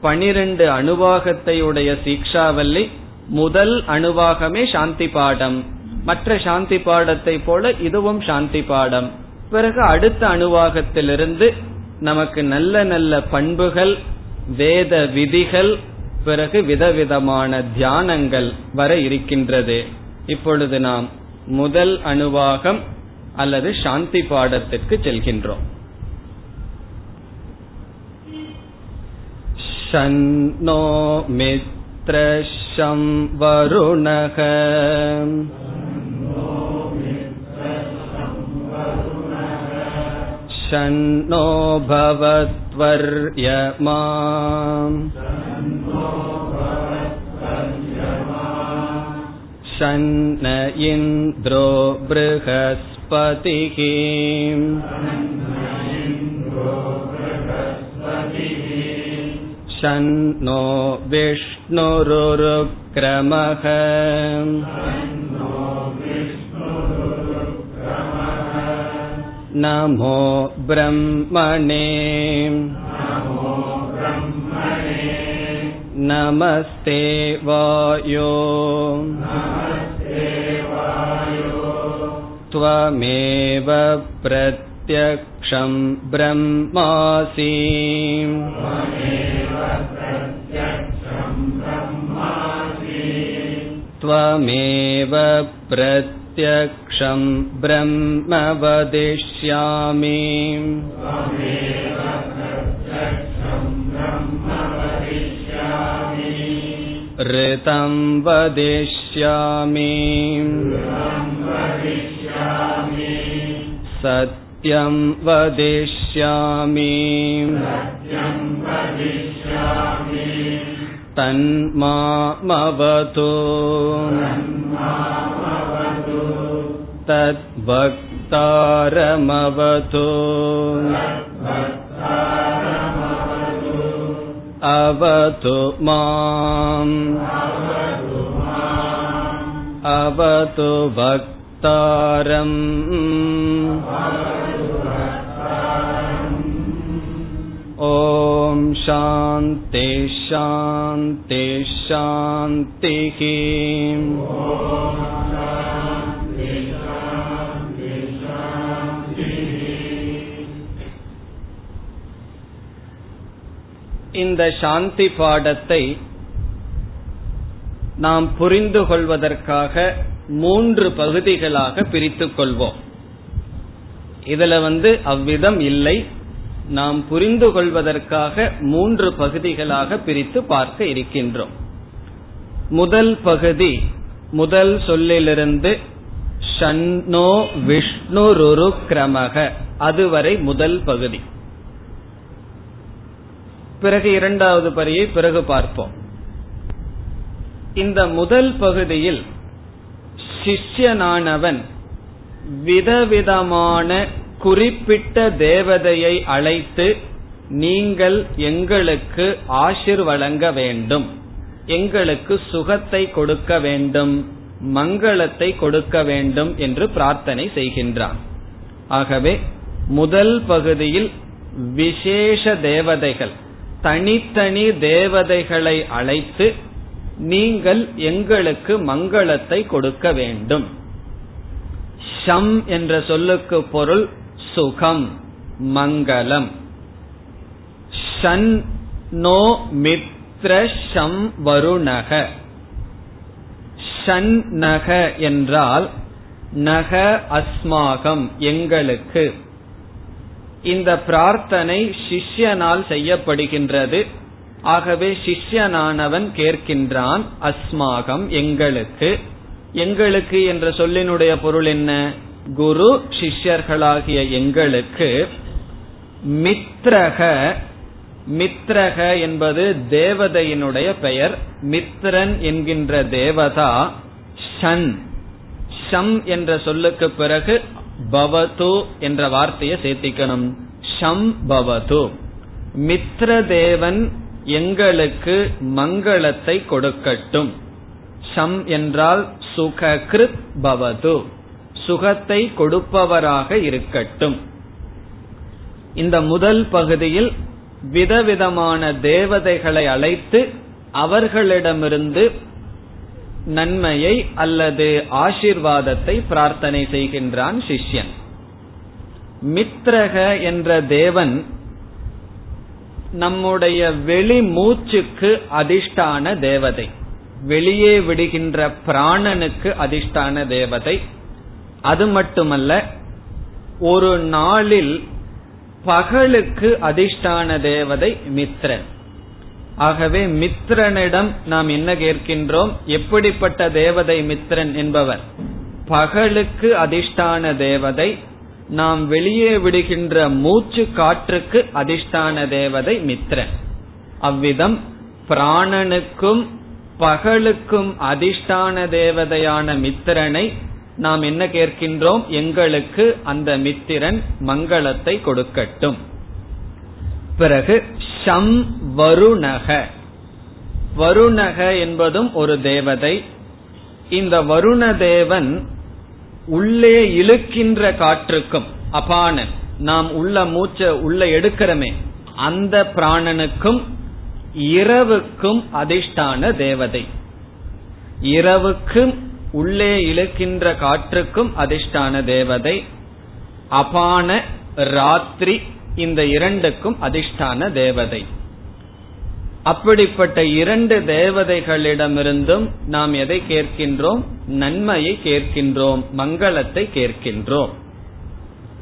பனிரெண்டு அணுவாகத்தை உடைய சீக்ஷாவல்லி முதல் அணுவாகமே சாந்தி பாடம். மற்ற சாந்தி பாடத்தை போல இதுவும் சாந்தி பாடம். பிறகு அடுத்த அணுவாகத்திலிருந்து நமக்கு நல்ல நல்ல பண்புகள் வேத விதிகள் பிறகு விதவிதமான தியானங்கள் வர இருக்கின்றது. இப்பொழுது நாம் முதல் அணுவாகம் அல்லது சாந்தி பாடத்திற்கு செல்கின்றோம். ஷன்னோ மித்ரஷம் வருணக. ஷன்னோ பவத்வர்யமாம். शन्न इन्द्रो बृहस्पतिः शन्नो विष्णुरुरुक्रमः नमो ब्रह्मणे नमस्ते वायो त्वमेव प्रत्यक्षं ब्रह्मासि त्वमेव प्रत्यक्षं ब्रह्म वदिष्यामि ऋतं वदिष्यामि सत्यं वदिष्यामि तन्मामवतु तद्भक्तारमवतु अवतु माम् अवतु भक्तारम् ॐ शान्ति शान्ति शान्तिः இந்த சாந்தி பாடத்தை நாம் புரிந்து கொள்வதற்காக மூன்று பகுதிகளாக பிரித்துக் கொள்வோம். இதுல வந்து அவ்விதம் இல்லை. நாம் புரிந்து கொள்வதற்காக மூன்று பகுதிகளாக பிரித்து பார்க்க இருக்கின்றோம். முதல் பகுதி முதல் சொல்லிலிருந்து ஷன்னோ விஷ்ணு கிரமக அதுவரை முதல் பகுதி. பிறகு இரண்டாவது பரியை பிறகு பார்ப்போம். இந்த முதல் பகுதியில் சிஷ்யனானவன் விதவிதமான குறிப்பிட்ட தேவதையை அழைத்து நீங்கள் எங்களுக்கு ஆசிர் வழங்க வேண்டும். எங்களுக்கு சுகத்தை கொடுக்க வேண்டும் மங்களத்தை கொடுக்க வேண்டும் என்று பிரார்த்தனை செய்கின்றான். ஆகவே முதல் பகுதியில் விசேஷ தேவதைகள் தனித்தனி தேவதைகளை அழைத்து நீங்கள் எங்களுக்கு மங்களத்தை கொடுக்க வேண்டும். ஷம் என்ற சொல்லுக்கு பொருள் சுகம் மங்களம். ஷன் நோ மித்ர ஷம் வருணக. ஷன் நக என்றால் நக அஸ்மாகம் எங்களுக்கு. இந்த பிரார்த்தனை சிஷ்யனால் செய்யப்படுகின்றது. ஆகவே சிஷ்யனானவன் கேட்கின்றான் அஸ்மாகம் எங்களுக்கு. எங்களுக்கு என்ற சொல்லினுடைய பொருள் என்ன? குரு சிஷ்யர்களாகிய எங்களுக்கு மித்ரக மித்ரக என்பது தேவதையினுடைய பெயர். மித்ரன் என்கின்ற தேவதா ஷன் ஷம் என்ற சொல்லுக்கு பிறகு பவது என்ற வார்த்தையை சேர்த்திக்கணும். ஷம் பவது. மித்ரதேவன் எங்களுக்கு மங்களத்தை கொடுக்கட்டும். ஷம் என்றால் சுககிருத் பவது. சுகத்தை கொடுப்பவராக இருக்கட்டும். இந்த முதல் பகுதியில் விதவிதமான தேவதைகளை அழைத்து அவர்களிடமிருந்து நன்மையை அல்லது ஆசிர்வாதத்தை பிரார்த்தனை செய்கின்றான் சிஷ்யன். மித்ரக என்ற தேவன் நம்முடைய வெளி மூச்சுக்கு அதிஷ்டான தேவதை. வெளியே விடுகின்ற பிராணனுக்கு அதிஷ்டான தேவதை. அது மட்டுமல்ல ஒரு நாளில் பகலுக்கு அதிஷ்டான தேவதை மித்ரன். ஆகவே மித்ரனிடம் நாம் என்ன கேட்கின்றோம்? எப்படிப்பட்ட தேவதை மித்ரன் என்பவர். பகலுக்கு அதிஷ்டான தேவதை நாம் வெளியே விடுகின்ற மூச்சு காற்றுக்கு அதிஷ்டான தேவதை மித்ரன். அவ்விதம் பிராணனுக்கும் பகலுக்கும் அதிஷ்டான தேவதையான மித்திரனை நாம் என்ன கேட்கின்றோம்? எங்களுக்கு அந்த மித்திரன் மங்களத்தை கொடுக்கட்டும். பிறகு சம் வருணக. வருணக என்பதும் ஒரு தேவதை. இந்த வருண தேவன் உள்ளே இழுக்கின்ற காற்றுக்கும் அபானன். நாம் உள்ள மூச்ச உள்ள எடுக்கிறோமே. அந்த பிராணனுக்கும் இரவுக்கும் அதிஷ்டான தேவதை. இரவுக்கும் உள்ளே இழுக்கின்ற காற்றுக்கும் அதிஷ்டான தேவதை. அபான ராத்திரி இந்த இரண்டுக்கும் அதிஷ்டான தேவதை. அப்படிப்பட்ட இரண்டு தேவதைகளிடமிருந்தும் நாம் எதை கேட்கின்றோம்? நன்மையை கேட்கின்றோம் மங்களத்தை கேட்கின்றோம்.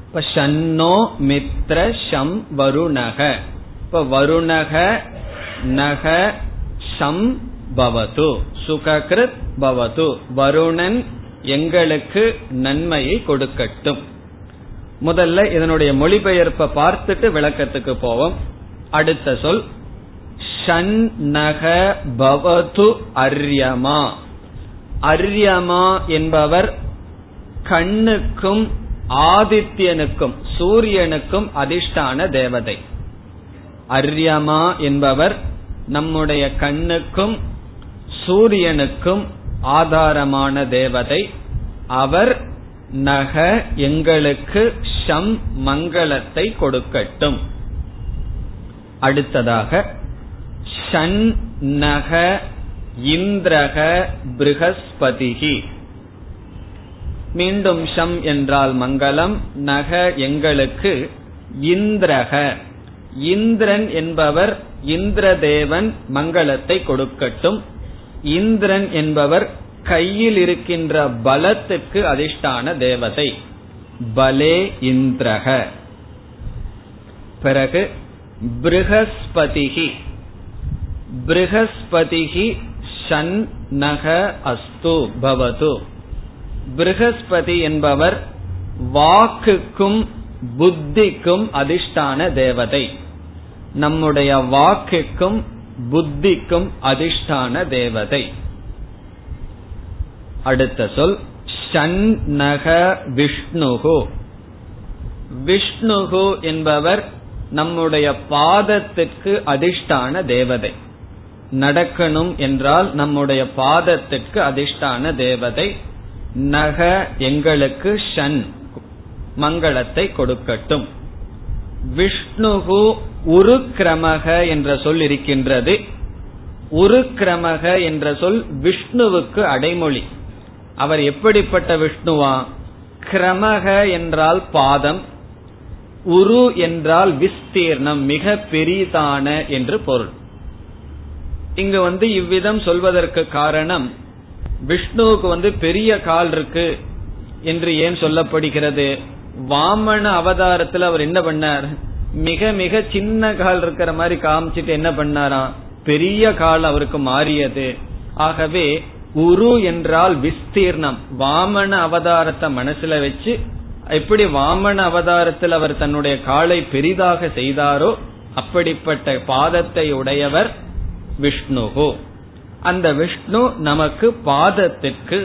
இப்ப ஷன்னோ மித்ர ஷம் வருணக. இப்ப வருணக நக ஷம் பவது. சுககிருத் பவது. வருணன் எங்களுக்கு நன்மையை கொடுக்கட்டும். முதல்ல இதனுடைய மொழிபெயர்ப்பை பார்த்துட்டு விளக்கத்துக்கு போவோம். அடுத்த சொல் ஷன்னக பவது அர்யமா. அர்யமா என்பவர் கண்ணுக்கும் ஆதித்யனுக்கும் சூரியனுக்கும் அதிஷ்டான தேவதை. அர்யமா என்பவர் நம்முடைய கண்ணுக்கும் சூரியனுக்கும் ஆதாரமான தேவதை. அவர் நக எங்களுக்கு ஷம் மங்களத்தை கொடுக்கட்டும். அடுத்ததாக ஷன் நக இந்திரக பிருகஸ்பதிகி மீண்டும் ஷம் என்றால் மங்களம் நக எங்களுக்கு இந்திரக. இந்திரன் என்பவர் இந்திரதேவன் மங்களத்தை கொடுக்கட்டும். இந்திரன் என்பவர் கையில் இருக்கின்ற பலத்துக்கு அதிஷ்டான தேவதை. பலே இந்திரக. பிறகு பிருகஸ்பதிகி பிருகஸ்பதிகி ஷன் நக அஸ்து பவது. பிருகஸ்பதி என்பவர் வாக்குக்கும் புத்திக்கும் அதிஷ்டான தேவதை. நம்முடைய வாக்குக்கும் புத்திக்கும் அதிஷ்டான தேவதை. அடுத்த சொல் ஷண்ணக விஷ்ணுகு விஷ்ணுகு என்பவர் நம்முடைய பாதத்திற்கு அதிஷ்டான தேவதை. நடக்கணும் என்றால் நம்முடைய பாதத்திற்கு அதிஷ்டான தேவதை. நக எங்களுக்கு ஷன் மங்களத்தை கொடுக்கட்டும். விஷ்ணுகு உருக்கிரமக என்ற சொல் இருக்கின்றது. உருக்கிரமக என்ற சொல் விஷ்ணுவுக்கு அடைமொழி. அவர் எப்படிப்பட்ட விஷ்ணுவா? கிரமக என்றால் பாதம் உரு என்றால் விஸ்தீர்ணம் மிக பெரிதான என்று பொருள். இங்கு வந்து இவ்விதம் சொல்வதற்கு காரணம் விஷ்ணுவுக்கு வந்து பெரிய கால் இருக்கு என்று ஏன் சொல்லப்படுகிறது? வாமன அவதாரத்தில் அவர் என்ன பண்ணார்? மிக மிக சின்ன கால் இருக்கிற மாதிரி காமிச்சிட்டு என்ன பண்ணாராம்? பெரிய கால் அவருக்கு மாறியது. ஆகவே உரு என்றால் விஸ்தீர்ணம். வாமன அவதாரத்தை மனசுல வச்சு எப்படி வாமன அவதாரத்தில் அவர் தன்னுடைய காலை பெரிதாக செய்தாரோ அப்படிப்பட்ட பாதத்தை உடையவர் விஷ்ணுகு அந்த விஷ்ணு நமக்கு பாதத்திற்கு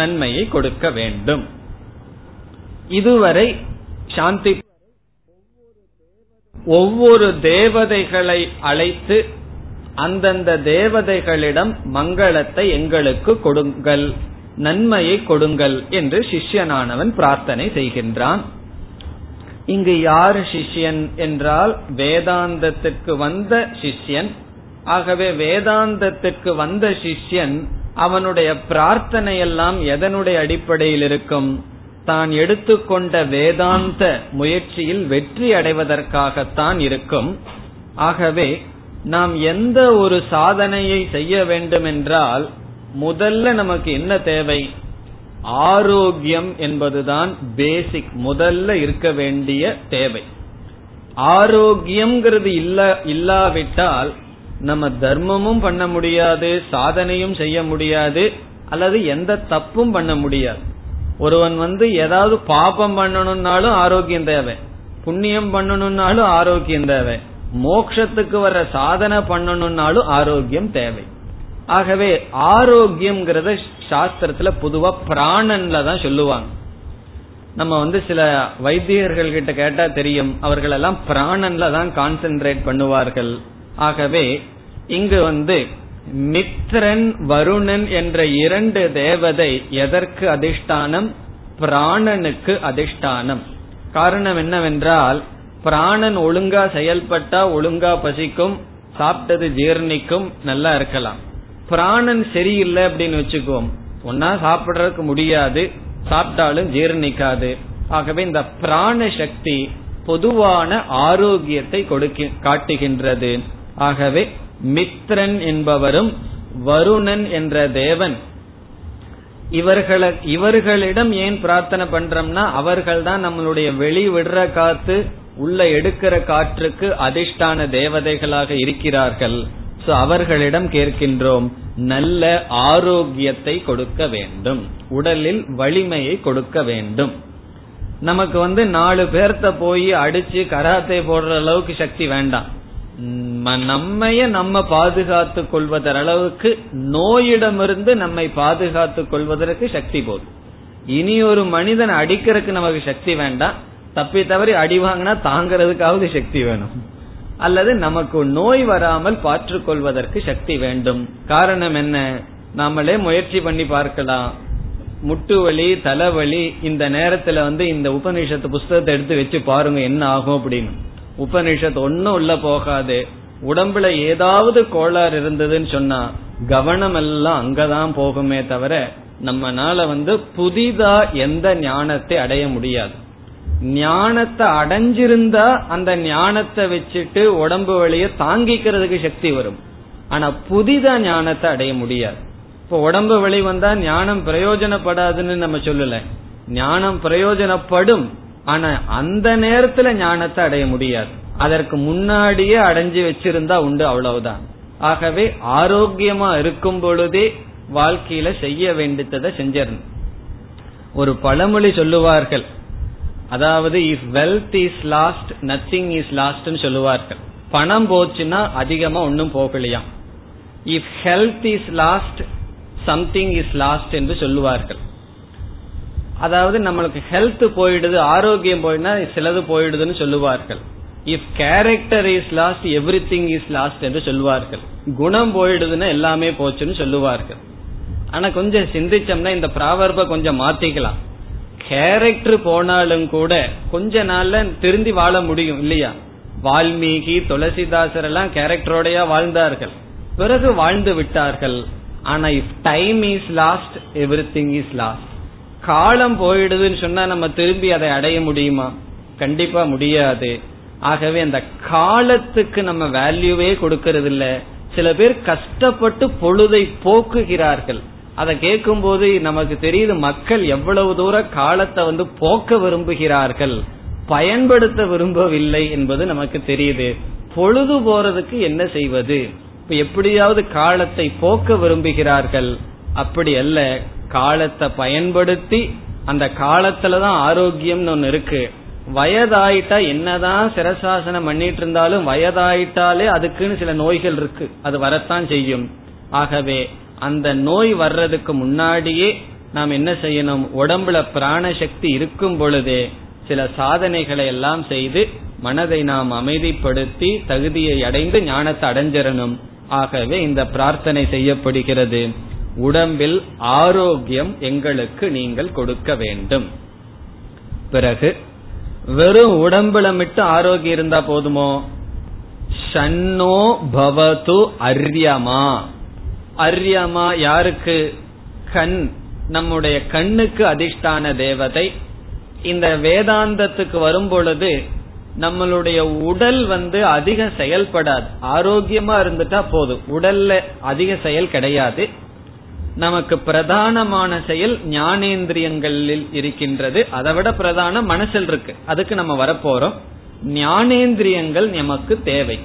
நன்மையை கொடுக்க வேண்டும். இதுவரை சாந்தி ஒவ்வொரு தேவதைகளை அழைத்து அந்தந்த தேவதைகளிடம் மங்களத்தை எங்களுக்கு கொடுங்கள் நன்மையை கொடுங்கள் என்று சிஷ்யனானவன் பிரார்த்தனை செய்கின்றான். இங்கு யார் சிஷ்யன் என்றால் வேதாந்தத்திற்கு வந்த சிஷ்யன். ஆகவே வேதாந்தத்திற்கு வந்த சிஷ்யன் அவனுடைய பிரார்த்தனை எல்லாம் எதனுடைய அடிப்படையில் இருக்கும்? தான் எடுத்துக்கொண்ட வேதாந்த முயற்சியில் வெற்றி அடைவதற்காகத்தான் இருக்கும். ஆகவே நாம் எந்த ஒரு சாதனையை செய்ய வேண்டும் என்றால் முதல்ல நமக்கு என்ன தேவை? ஆரோக்கியம் என்பதுதான் பேசிக் முதல்ல இருக்க வேண்டிய தேவை. ஆரோக்கியம்ங்கிறது இல்ல இல்லாவிட்டால் நம்ம தர்மமும் பண்ண முடியாது சாதனையும் செய்ய முடியாது அல்லது எந்த தப்பும் பண்ண முடியாது. ஒருவன் வந்து ஏதாவது பாபம் பண்ணணும்னாலும் ஆரோக்கியம் தேவை. புண்ணியம் பண்ணணும்னாலும் ஆரோக்கியம் தேவை. மோக்ஷத்துக்கு வர சாதனை பண்ணணும்னாலும் ஆரோக்கியம் தேவை. ஆகவே ஆரோக்கியம்ங்கிறத சாஸ்திரத்துல பொதுவா பிராணன்ல தான் சொல்லுவாங்க. நம்ம வந்து சில வைத்தியர்கள் கிட்ட கேட்டா தெரியும். அவர்கள் எல்லாம் பிராணன்ல தான் கான்சென்ட்ரேட் பண்ணுவார்கள். ஆகவே இங்கு வந்து மித்ரன் வருணன் என்ற இரண்டு தேவதை எதற்கு அதிஷ்டானம்? பிராணனுக்கு அதிஷ்டானம். காரணம் என்னவென்றால் பிராணன் ஒழுங்கா செயல்பட்டா ஒழுங்கா பசிக்கும் சாப்பிட்டது ஜீர்ணிக்கும் நல்லா இருக்கலாம். பிராணன் சரியில்லை அப்படின்னு வச்சுக்குவோம். ஒன்னா சாப்பிடறதுக்கு முடியாது சாப்பிட்டாலும் ஜீர்ணிக்காது. ஆகவே இந்த பிராண சக்தி பொதுவான ஆரோக்கியத்தை கொடுக்க காட்டுகின்றது. ஆகவே மித்ரன் என்பவரும் வருணன் என்ற தேவன். இவர்களை இவர்களிடம் ஏன் பிரார்த்தனை பண்றோம்னா அவர்கள் தான் நம்மளுடைய வெளி விடுற காத்து உள்ள எடுக்கிற காற்றுக்கு அதிர்ஷ்டான தேவதைகளாக இருக்கிறார்கள். சோ அவர்களிடம் கேட்கின்றோம் நல்ல ஆரோக்கியத்தை கொடுக்க வேண்டும். உடலில் வலிமையை கொடுக்க வேண்டும். நமக்கு வந்து நாலு பேர்த்த போய் அடிச்சு கராத்தே போடுற அளவுக்கு சக்தி வேண்டாம். நம்மைய நம்ம பாதுகாத்துக் அளவுக்கு நோயிடமிருந்து நம்மை பாதுகாத்துக் கொள்வதற்கு சக்தி போதும். இனி ஒரு மனிதன் அடிக்கிறதுக்கு நமக்கு சக்தி வேண்டாம். தப்பி தவறி அடி வாங்கினா தாங்கிறதுக்காவது சக்தி வேணும். அல்லது நமக்கு நோய் வராமல் பாற்றுக் கொள்வதற்கு சக்தி வேண்டும். காரணம் என்ன? நாமளே முயற்சி பண்ணி பார்க்கலாம். முட்டு வலி தலைவலி இந்த நேரத்துல வந்து இந்த உபநிஷத்து புஸ்தகத்தை எடுத்து வச்சு பாருங்க என்ன ஆகும் அப்படின்னு. உபநிஷத்து ஒன்னும் உள்ள போகாது. உடம்புல ஏதாவது கோளாறு இருந்ததுன்னு சொன்னா கவனம் எல்லாம் அங்கதான் போகுமே தவிர நம்மனால வந்து புதிதா எந்த ஞானத்தை அடைய முடியாது. ஞானத்தை அடைஞ்சிருந்தா அந்த ஞானத்தை வச்சுட்டு உடம்பு வழிய தாங்கிக்கிறதுக்கு சக்தி வரும். ஆனா புதிதா ஞானத்தை அடைய முடியாது. இப்போ உடம்பு வழி வந்தா ஞானம் பிரயோஜனப்படாதுன்னு நம்ம சொல்லல. ஞானம் பிரயோஜனப்படும். ஆனா அந்த நேரத்துல ஞானத்தை அடைய முடியாது. அதற்கு முன்னாடியே அடைஞ்சு வச்சிருந்தா உண்டு அவ்வளவுதான். ஆகவே ஆரோக்கியமா இருக்கும் பொழுதே வாழ்க்கையில செய்ய வேண்டியதை செஞ்சிடணும் ஒரு பழமொழி சொல்லுவார்கள். அதாவது if wealth is lost nothing is lost சொல்லுவார்கள். பணம் போச்சுன்னா அதிகமா ஒன்னும் போகலையாம் if health is lost something is lost என்று சொல்லுவார்கள். அதாவது நம்மளுக்கு ஹெல்த் போயிடுது ஆரோக்கியம் போயிடுனா சிலது போயிடுதுன்னு சொல்லுவார்கள். If character is lost everything is lost என்று சொல்லுவார்கள். குணம் போயிடுதுன்னா எல்லாமே போச்சுன்னு சொல்லுவார்கள். ஆனா கொஞ்சம் சிந்திச்சோம்னா இந்த ப்ராவர்ப கொஞ்சம் மாத்திக்கலாம். கேரக்டர் போனாலும் கூட கொஞ்ச நாள்ல திருந்தி வாழ முடியும் இல்லையா? வால்மீகி துளசிதாசர் எல்லாம் கேரக்டரோடயா வாழ்ந்தார்கள். பிறகு வாழ்ந்து விட்டார்கள். ஆனா if time is lost everything is lost காலம் போயிடுதுன்னு சொன்னா நம்ம திரும்பி அதை அடைய முடியுமா? கண்டிப்பா முடியாது. ஆகவே அந்த காலத்துக்கு நம்ம வேல்யூவே கொடுக்கறது இல்ல சில பேர் கஷ்டப்பட்டு பொழுதை போக்குகிறார்கள். அதை கேட்கும் போது நமக்கு தெரியுது மக்கள் எவ்வளவு தூர காலத்தை வந்து போக்க விரும்புகிறார்கள் பயன்படுத்த விரும்பவில்லை என்பது நமக்கு தெரியுது. பொழுது போறதுக்கு என்ன செய்வது? இப்ப எப்படியாவது காலத்தை போக்க விரும்புகிறார்கள். அப்படி அல்ல காலத்தை பயன்படுத்தி அந்த காலத்துலதான் ஆரோக்கியம்னு ஒன்னு இருக்கு. வயதாயிட்டா என்னதான் சிரசாசனம் பண்ணிட்டு இருந்தாலும் வயதாயிட்டாலே அதுக்குன்னு சில நோய்கள் இருக்கு. அது வரத்தான் செய்யும். ஆகவே அந்த நோய் வர்றதுக்கு முன்னாடியே நாம் என்ன செய்யணும்? உடம்புல பிராண சக்தி இருக்கும் பொழுதே சில சாதனைகளை எல்லாம் செய்து மனதை நாம் அமைதிப்படுத்தி தகுதியை அடைந்து ஞானத்தை அடைஞ்சிடணும். ஆகவே இந்த பிரார்த்தனை செய்யப்படுகிறது. உடம்பில் ஆரோக்கியம் எங்களுக்கு நீங்கள் கொடுக்க வேண்டும். பிறகு வெறும் உடம்புல மட்டும் ஆரோக்கியம் இருந்தா போதுமோ? ஷன்னோ பவது அரியமா. அரியமா யாருக்கு? கண் நம்முடைய கண்ணுக்கு அதிஷ்டான தேவதை. இந்த வேதாந்தத்துக்கு வரும் பொழுது நம்மளுடைய உடல் வந்து அதிக செயல்படாது. ஆரோக்கியமா இருந்துட்டா போதும் உடல்ல அதிக செயல் கிடையாது. நமக்கு பிரதானமான செயல் ஞானேந்திரியங்களில் இருக்கின்றது. அதை விட பிரதான மனசில் இருக்கு. அதுக்கு நம்ம வரப்போறோம். ஞானேந்திரியங்கள் நமக்கு தேவை.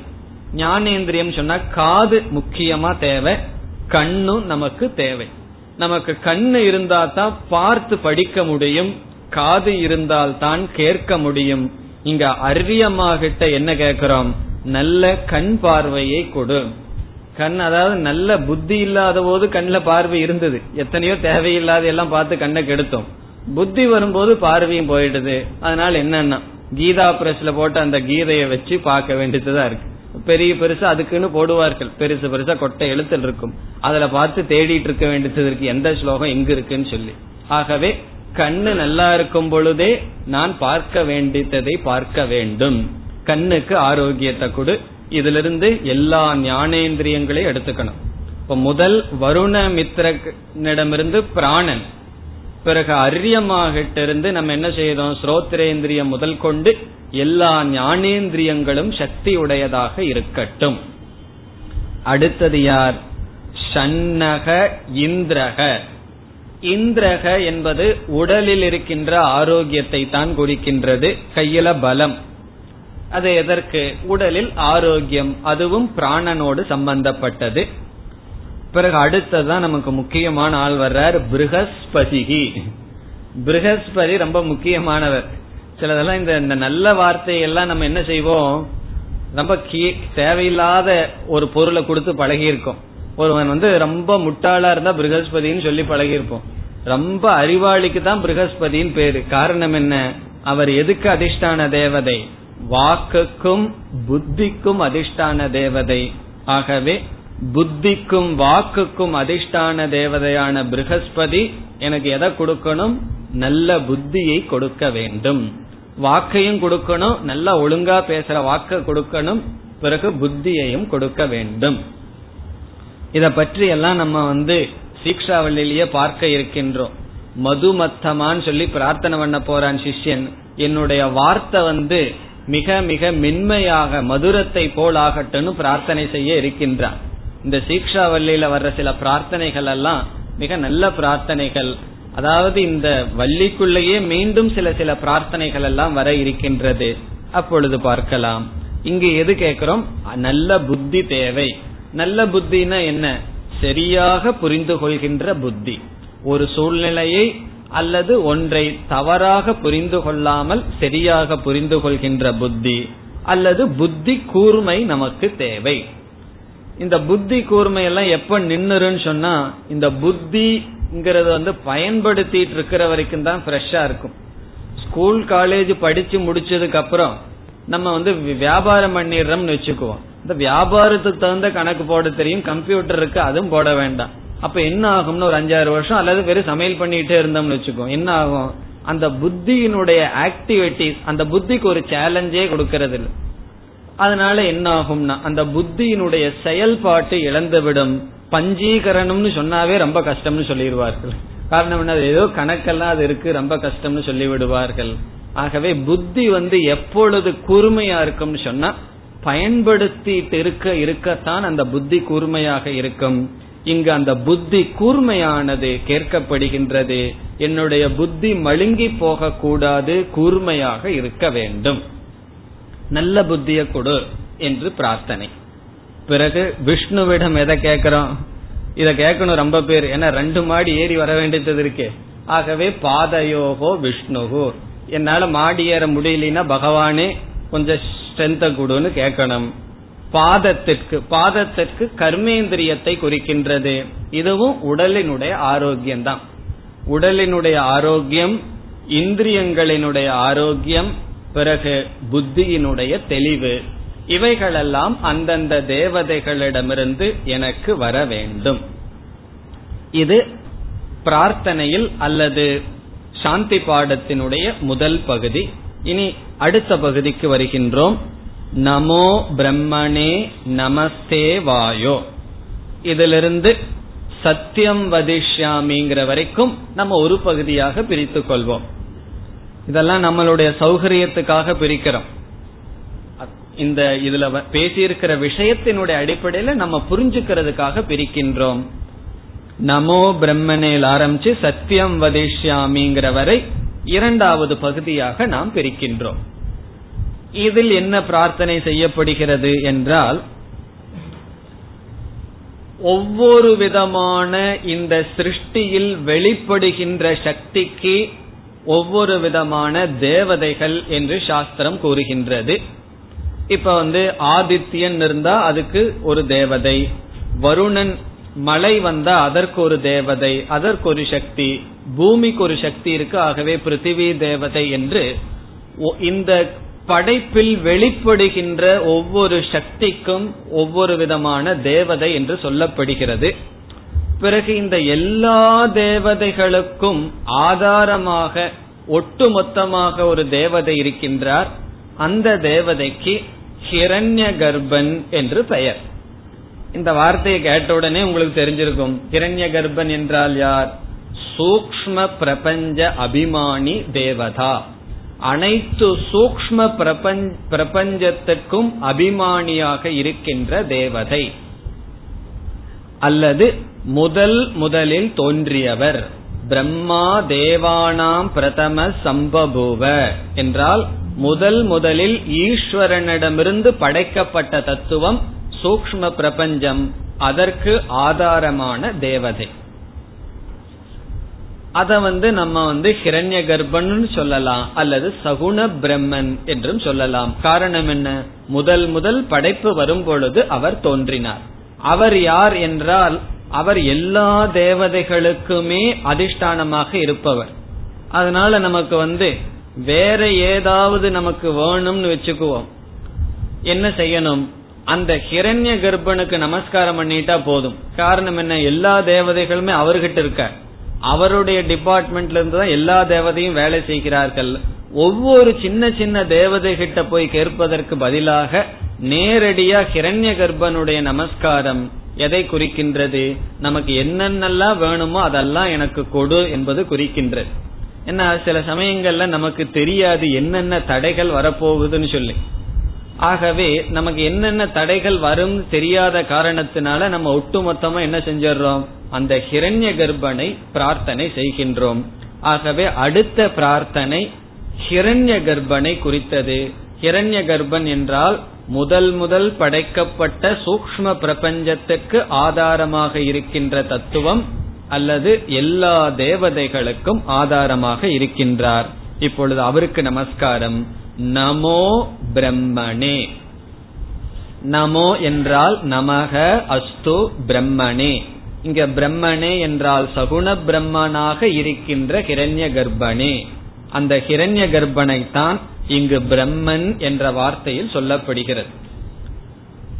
ஞானேந்திரியம் சொன்னா காது முக்கியமா தேவை. கண்ணும் நமக்கு தேவை. நமக்கு கண்ணு இருந்தா தான் பார்த்து படிக்க முடியும் காது இருந்தால் தான் கேட்க முடியும். இங்க அரியமாகிட்ட என்ன கேட்கிறோம்? நல்ல கண் பார்வையை கொடு. கண் அதாவது நல்ல புத்தி இல்லாத போது கண்ணுல பார்வை இருந்தது. எத்தனையோ தேவையில்லாத எல்லாம் பார்த்து கண்ணை கெடுத்தோம். புத்தி வரும்போது பார்வையும் போயிடுது. அதனால என்னன்னா கீதா பிரஸ்ல போட்டு அந்த கீதையை வச்சு பார்க்க வேண்டியதுதான் இருக்கு. பெரிய பெருசா அதுக்குன்னு போடுவார்கள். பெருசு பெருசா கொட்டை எழுத்தல் இருக்கும். அதுல பார்த்து தேடிட்டு இருக்க வேண்டியது இருக்கு எந்த ஸ்லோகம் எங்க இருக்குன்னு சொல்லி. ஆகவே கண்ணு நல்லா இருக்கும் பொழுதே நான் பார்க்க வேண்டியதை பார்க்க வேண்டும். கண்ணுக்கு ஆரோக்கியத்தை கொடு. இதுல இருந்து எல்லா ஞானேந்திரியங்களையும் எடுத்துக்கணும். இப்ப முதல் வருண மித்திரனிடமிருந்து பிராணன் பிறகு அரியமாகிட்ட இருந்து நம்ம என்ன செய்தோம்? ஸ்ரோத்திரேந்திரியம் முதல் கொண்டு எல்லா ஞானேந்திரியங்களும் சக்தி உடையதாக இருக்கட்டும். அடுத்தது யார்? ஷன்னக இந்திரக. இந்திரக என்பது உடலில் இருக்கின்ற ஆரோக்கியத்தை தான் குறிக்கின்றது. கையில பலம். அது எதற்கு? உடலில் ஆரோக்கியம் அதுவும் பிராணனோடு சம்பந்தப்பட்டது. பிறகு அடுத்ததுதான் நமக்கு முக்கியமான ஆள் வர்றார் பிருகஸ்பதிகி பிருகஸ்பதி ரொம்ப முக்கியமானவர். சிலதெல்லாம் இந்த இந்த நல்ல வார்த்தையெல்லாம் நம்ம என்ன செய்வோம்? ரொம்ப தேவையில்லாத ஒரு பொருளை கொடுத்து பழகியிருக்கோம். ஒருவன் வந்து ரொம்ப முட்டாளா இருந்தா பிருகஸ்பதினு சொல்லி பழகியிருப்போம். ரொம்ப அறிவாளிக்கு தான் பிருகஸ்பதியின் பேரு. காரணம் என்ன? அவர் எதுக்கு அதிர்ஷ்டான தேவதை? வாக்குக்கும் புத்திக்கும் அதிர்ஷ்டான தேவதை. ஆகவே புத்திக்கும் வாக்குக்கும் அதிர்ஷ்டான தேவதையான பிருகஸ்பதி எனக்கு எதை கொடுக்கணும்? நல்ல புத்தியை கொடுக்க வேண்டும். வாக்கையும் கொடுக்கணும் நல்லா ஒழுங்கா பேசுற வாக்க கொடுக்கணும் பிறகு புத்தியையும் கொடுக்க வேண்டும். இத பற்றி எல்லாம் நம்ம வந்து சீக்ஷாவளிலேயே பார்க்க இருக்கின்றோம். மதுமத்தமான்னு சொல்லி பிரார்த்தனை பண்ண போறான் சிஷ்யன். என்னுடைய வார்த்தை வந்து மிக மிக மென்மையாக மதுரத்தை போல் ஆகட்டும்னு பிரார்த்தனை செய்ய இருக்கின்றான். இந்த சீக்ஷாவல்லியில வர்ற சில பிரார்த்தனைகள் எல்லாம் மிக நல்ல பிரார்த்தனைகள். அதாவது இந்த வள்ளிக்குள்ளேயே மீண்டும் சில சில பிரார்த்தனைகள் எல்லாம் வர இருக்கின்றது. அப்பொழுது பார்க்கலாம். இங்கு எது கேட்கிறோம்? நல்ல புத்தி தேவை. நல்ல புத்தினா என்ன? சரியாக புரிந்து கொள்கின்ற புத்தி. ஒரு சூழ்நிலையை அல்லது ஒன்றை தவறாக புரிந்து கொள்ளாமல் சரியாக புரிந்து கொள்கின்ற புத்தி. அல்லது புத்தி கூர்மை நமக்கு தேவை. இந்த புத்தி கூர்மை எல்லாம் எப்ப நின்னுருன்னு சொன்னா இந்த புத்தி புத்திங்கிறது வந்து பயன்படுத்திட்டு இருக்கிற வரைக்கும் தான் ஃப்ரெஷ்ஷா இருக்கும். ஸ்கூல் காலேஜ் படிச்சு முடிச்சதுக்கு அப்புறம் நம்ம வந்து வியாபாரம் பண்ணிடுறோம்னு வச்சுக்குவோம். இந்த வியாபாரத்துக்கு தகுந்த கணக்கு போட தெரியும் கம்ப்யூட்டர் இருக்கு அதுவும் போட வேண்டாம். அப்ப என்ன ஆகும்னு ஒரு அஞ்சாறு வருஷம் அல்லது வெறும் சமையல் பண்ணிட்டே இருந்தோம்னு வச்சுக்கோ என்ன ஆகும்? அந்த புத்தியினுடைய ஆக்டிவிட்டிஸ் அந்த புத்திக்கு ஒரு சேலஞ்சே கொடுக்கறது இல்லை அதனால என்ன ஆகும்னா அந்த புத்தியினுடைய செயல்பாட்டு இழந்துவிடும். பஞ்சீகரணம்னு சொன்னாவே ரொம்ப கஷ்டம்னு சொல்லிடுவார்கள். காரணம் என்ன ஏதோ கணக்கெல்லாம் அது இருக்கு ரொம்ப கஷ்டம்னு சொல்லி விடுவார்கள் ஆகவே புத்தி வந்து எப்பொழுது கூர்மையா இருக்கும்னு சொன்னா பயன்படுத்திட்டு இருக்க இருக்கத்தான் அந்த புத்தி கூர்மையாக இருக்கும். இங்கு அந்த புத்தி கூர்மையானது கேட்கப்படுகின்றது. என்னுடைய புத்தி மழுங்கி போகக்கூடாது கூர்மையாக இருக்க வேண்டும். நல்ல புத்திய கொடு என்று பிரார்த்தனை. பிறகு விஷ்ணுவிடம் எதை கேட்கிறோம்? இத கேட்கணும் ரொம்ப பேர். ஏன்னா ரெண்டு மாடி ஏறி வர வேண்டியது இருக்கே. ஆகவே பாதயோகோ விஷ்ணுகோ. என்னால மாடி ஏற முடியலன்னா பகவானே கொஞ்சம் ஸ்ட்ரென்த கொடுன்னு கேட்கணும். பாதத்திற்கு பாதத்திற்கு கர்மேந்திரியத்தை குறிக்கின்றது. இதுவும் உடலினுடைய ஆரோக்கியம் தான் உடலினுடைய ஆரோக்கியம் இந்திரியங்களினுடைய ஆரோக்கியம் பிறகு புத்தியினுடைய தெளிவு. இவைகளெல்லாம் அந்தந்த தேவதைகளிடமிருந்து எனக்கு வர வேண்டும். இது பிரார்த்தனையில் அல்லது சாந்தி பாடத்தினுடைய முதல் பகுதி. இனி அடுத்த பகுதிக்கு வருகின்றோம். நமோ பிரம்மணே நமஸ்தே வாயோ. இதிலிருந்து சத்தியம் வதிஷ்யாமிங்கிற வரைக்கும் நம்ம ஒரு பகுதியாக பிரித்துக் கொள்வோம் இதெல்லாம் நம்மளுடைய சௌகரியத்துக்காக பிரிக்கிறோம். இந்த இதுல பேசியிருக்கிற விஷயத்தினுடைய அடிப்படையில நம்ம புரிஞ்சுக்கிறதுக்காக பிரிக்கின்றோம். நமோ பிரம்மனேல் ஆரம்பிச்சு சத்தியம் வதிஷ்யாமிங்கிற வரை இரண்டாவது பகுதியாக நாம் பிரிக்கின்றோம். இதில் என்ன பிரார்த்தனை செய்யப்படுகிறது என்றால் ஒவ்வொரு விதமான இந்த சிருஷ்டியில் வெளிப்படுகின்ற சக்திக்கு ஒவ்வொரு விதமான தேவதைகள் என்று சாஸ்திரம் கூறுகின்றது. இப்ப வந்து ஆதித்யன் இருந்தா அதுக்கு ஒரு தேவதை. வருணன் மழை வந்தா அதற்கு ஒரு தேவதை அதற்கு ஒரு சக்தி பூமிக்கு ஒரு சக்தி இருக்கு ஆகவே பிருத்திவி தேவதை என்று இந்த படைப்பில் வெளிப்படுகின்ற ஒவ்வொரு சக்திக்கும் ஒவ்வொரு விதமான தேவதை என்று சொல்லப்படுகிறது. பிறகு இந்த எல்லா தேவதைகளுக்கும் ஆதாரமாக ஒட்டுமொத்தமாக ஒரு தேவதை இருக்கின்றார். அந்த தேவதைக்கு ஹிரண்ய கர்ப்பன் என்று பெயர். இந்த வார்த்தையை கேட்ட உடனே உங்களுக்கு தெரிஞ்சிருக்கும். ஹிரண்ய கர்ப்பன் என்றால் யார்? சூக்ம பிரபஞ்ச அபிமானி தேவதா. அனைத்து சூக்ம பிரபஞ்சத்திற்கும் அபிமானியாக இருக்கின்ற தேவதை. அல்லது முதல் முதலில் தோன்றியவர். பிரம்மா தேவானாம் பிரதம சம்பபூவ. என்றால் முதல் முதலில் ஈஸ்வரனிடமிருந்து படைக்கப்பட்ட தத்துவம் சூக்ம பிரபஞ்சம். அதற்கு ஆதாரமான தேவதை. அத வந்து நம்ம வந்து ஹிரண்ய கர்ப்பன் சொல்லலாம் அல்லது சகுண பிரம்மன் என்றும் சொல்லலாம். காரணம் என்ன? முதல் முதல் படைப்பு வரும் பொழுது அவர் தோன்றினார். அவர் யார் என்றால் அவர் எல்லா தேவதைகளுக்குமே அதிஷ்டானமாக இருப்பவர். அதனால நமக்கு வந்து வேற ஏதாவது நமக்கு வேணும்னு வச்சுக்குவோம். என்ன செய்யணும்? அந்த ஹிரண்ய கர்ப்பனுக்கு நமஸ்காரம் பண்ணிட்டா போதும். காரணம் என்ன? எல்லா தேவதைகளுமே அவர்கிட்ட இருக்க அவருடைய டிபார்ட்மெண்ட்ல இருந்து தான் எல்லா தேவதையும் வேலை செய்கிறார்கள். ஒவ்வொரு சின்ன சின்ன தேவதை கிட்ட போய் கேட்பதற்கு பதிலாக நேரடியா ஹிரண்ய கர்ப்பனுடைய நமஸ்காரம் எதை குறிக்கின்றது? நமக்கு என்னென்னலாம் வேணுமோ அதெல்லாம் எனக்கு கொடு என்பது குறிக்கின்றது. என்ன சில சமயங்கள்ல நமக்கு தெரியாது என்னென்ன தடைகள் வரப்போகுதுன்னு சொல்லி. ஆகவே நமக்கு என்னென்ன தடைகள் வரும் தெரியாத காரணத்தினால நம்ம ஒட்டுமொத்தமா என்ன செஞ்சிடறோம்? அந்த ஹிரண்ய கர்ப்பனை பிரார்த்தனை செய்கின்றோம். ஆகவே அடுத்த பிரார்த்தனை ஹிரண்ய கர்ப்பனை குறித்தது. ஹிரண்ய கர்ப்பன் என்றால் முதல் முதல் படைக்கப்பட்ட சூக்ம பிரபஞ்சத்துக்கு ஆதாரமாக இருக்கின்ற தத்துவம் அல்லது எல்லா தேவதைகளுக்கும் ஆதாரமாக இருக்கின்றார். இப்பொழுது அவருக்கு நமஸ்காரம். நமோ பிரம்மணே. நமோ என்றால் நமக அஸ்து பிரம்மணே. இங்க பிரம்மனே என்றால் சகுண பிரம்மனாக இருக்கின்ற ஹிரண்ய கர்ப்பனே அந்த ஹிரண்ய கர்ப்பனை தான் இங்கு பிரம்மன் என்ற வார்த்தையில் சொல்லப்படுகிறது.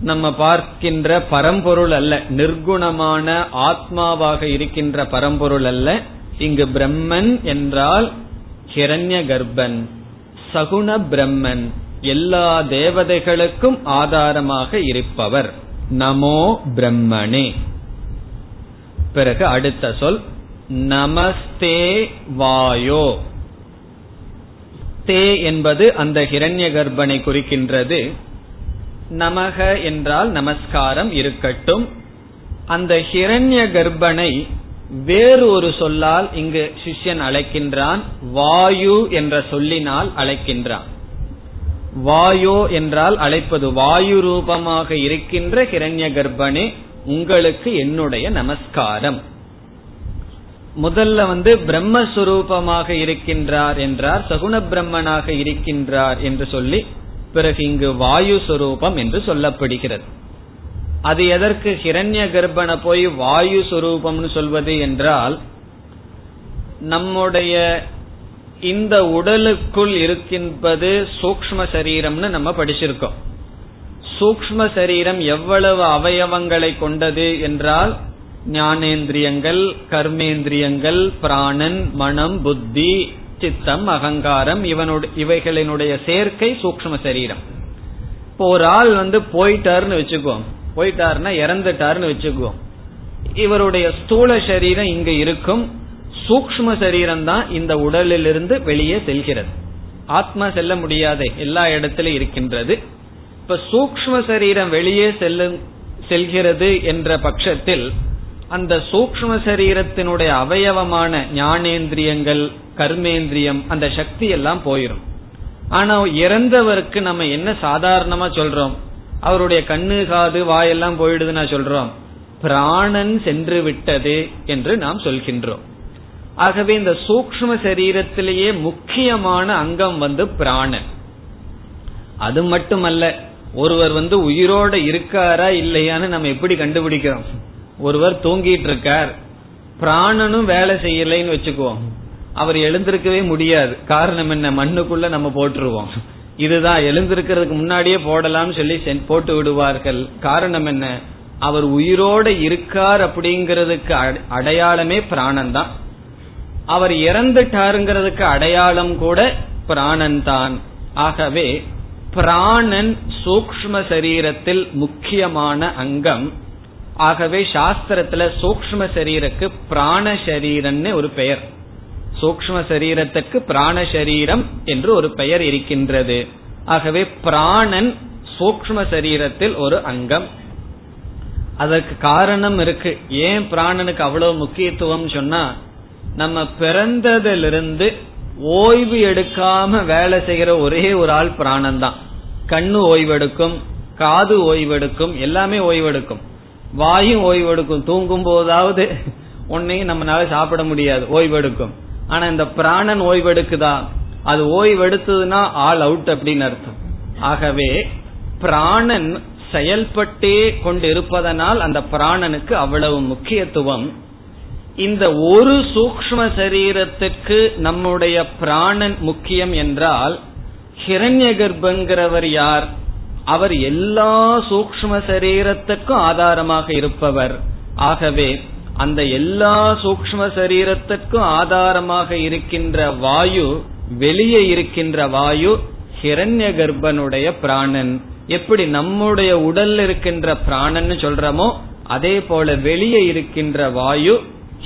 நம்ம பார்க்கின்ற பரம்பொருள் அல்ல நிர்குணமான ஆத்மாவாக இருக்கின்ற பரம்பொருள் அல்ல. இங்கு பிரம்மன் என்றால் ஹிரண்ய கர்ப்பன் சகுண பிரம்மன் எல்லா தேவதைகளுக்கும் ஆதாரமாக இருப்பவர். நமோ பிரம்மனே. பிறகு அடுத்த சொல் நமஸ்தே வாயோ. தே என்பது அந்த ஹிரண்ய கர்ப்பனை குறிக்கின்றது. நமக என்றால் நமஸ்காரம் இருக்கட்டும். அந்த ஹிரண்ய கர்ப்பனை வேறு ஒரு சொல்லால் இங்கு சிஷ்யன் அழைக்கின்றான். வாயு என்ற சொல்லினால் அழைக்கின்றான். வாயோ என்றால் அழைப்பது வாயு ரூபமாக இருக்கின்ற ஹிரண்ய கர்ப்பனே உங்களுக்கு என்னுடைய நமஸ்காரம். முதல்ல வந்து பிரம்மஸ்வரூபமாக இருக்கின்றார் என்றார் சகுண பிரம்மனாக இருக்கின்றார் என்று சொல்லி பிறகு இங்கு வாயு சுரூபம் என்று சொல்லப்படுகிறது. அது எதற்கு? ஹிரண்ய கர்ப்பனை போய் வாயு சுரூபம்னு சொல்வது என்றால் நம்முடைய இந்த உடலுக்குள் இருக்கின்றது சூக்ம சரீரம்னு நம்ம படிச்சிருக்கோம். சூக்ம சரீரம் எவ்வளவு அவயவங்களை கொண்டது என்றால் ஞானேந்திரியங்கள் கர்மேந்திரியங்கள் பிராணன் மனம் புத்தி சித்தம் அகங்காரம் இவனுடைய இவைகளினுடைய சேர்க்கை சூக்ம சரீரம். இப்போ ஒரு ஆள் வந்து போயிட்டாருன்னு வச்சுக்குவோம் போயிட்டாருன்னா இறந்துட்டாருன்னு வச்சுக்குவோம் இவருடைய ஸ்தூல சரீரம் இங்க இருக்கும் சூக்ம சரீரம் தான் இந்த உடலிலிருந்து வெளியே செல்கிறது. ஆத்மா செல்ல முடியாதே எல்லா இடத்திலும் இருக்கின்றது. இப்ப சூக்ம சரீரம் வெளியே செல்லும் செல்கிறது என்ற பட்சத்தில் அந்த சூக்ம சரீரத்தினுடைய அவயவமான ஞானேந்திரியங்கள் கர்மேந்திரியம் அந்த சக்தி எல்லாம் போயிரும். ஆனா இறந்தவருக்கு நம்ம என்ன சாதாரணமா சொல்றோம்? அவருடைய கண்ணு காது வாயெல்லாம் போயிடுதுன்னா சொல்றோம். பிராணன் சென்று விட்டது என்று நாம் சொல்கின்றோம். ஆகவே இந்த சூக்ம சரீரத்திலேயே முக்கியமான அங்கம் வந்து பிராணன். அது மட்டுமல்ல ஒருவர் வந்து உயிரோட இருக்காரா இல்லையான்னு நம்ம எப்படி கண்டுபிடிக்கிறோம்? ஒருவர் தூங்கிட்டு இருக்கார் பிராணனும் வேலை செய்யலைன்னு வச்சுக்குவோம். அவர் எழுந்திருக்கவே முடியாது. காரணம் என்ன? மண்ணுக்குள்ள நம்ம போட்டுருவோம். இதுதான் எழுந்திருக்கிறதுக்கு முன்னாடியே போடலாம்னு சொல்லி போட்டு விடுவார்கள். காரணம் என்ன? அவர் உயிரோட இருக்கார் அப்படிங்கறதுக்கு அடையாளமே பிராணன் தான் அவர் இறந்துட்டாருங்கிறதுக்கு அடையாளம் கூட பிராணன் தான் ஆகவே பிராணன் சூக்ம சரீரத்தில் முக்கியமான அங்கம் ஆகவே சாஸ்திரத்துல சூக்ம சரீரக்கு பிராண சரீரம்னு ஒரு பெயர். சூக்ம சரீரத்துக்கு பிராண சரீரம் என்று ஒரு பெயர் இருக்கின்றது. ஆகவே பிராணன் சூக்ம சரீரத்தில் ஒரு அங்கம். அதற்கு காரணம் இருக்கு. ஏன் பிராணனுக்கு அவ்வளவு முக்கியத்துவம் சொன்னா நம்ம பிறந்ததிலிருந்து ஓய்வு எடுக்காம வேலை செய்கிற ஒரே ஒரு ஆள் பிராணன் தான் கண்ணு ஓய்வெடுக்கும் காது ஓய்வெடுக்கும் எல்லாமே ஓய்வெடுக்கும். வாயும் ஓய்வெடுக்கும். தூங்கும் போதாவது உன்னையும் நம்மளால சாப்பிட முடியாது ஓய்வெடுக்கும். ஆனா இந்த பிராணன் ஓய்வெடுக்குதா? அது ஓய்வெடுத்ததுன்னா ஆல் அவுட் அப்படின்னு அர்த்தம். ஆகவே பிராணன் செயல்பட்டே கொண்டு இருப்பதனால் அந்த பிராணனுக்கு அவ்வளவு முக்கியத்துவம். இந்த ஒரு சூக்ம சரீரத்துக்கு நம்முடைய பிராணன் முக்கியம் என்றால் ஹிரண்ய கர்ப்பங்கிறவர் யார்? அவர் எல்லா சூக்ம சரீரத்துக்கும் ஆதாரமாக இருப்பவர். ஆகவே அந்த எல்லா சூக்ம சரீரத்துக்கும் ஆதாரமாக இருக்கின்ற வாயு வெளியே இருக்கின்ற வாயு ஹிரண்ய கர்ப்பனுடைய பிராணன். எப்படி நம்முடைய உடல்ல இருக்கின்ற பிராணன் சொல்றமோ அதே போல வெளியே இருக்கின்ற வாயு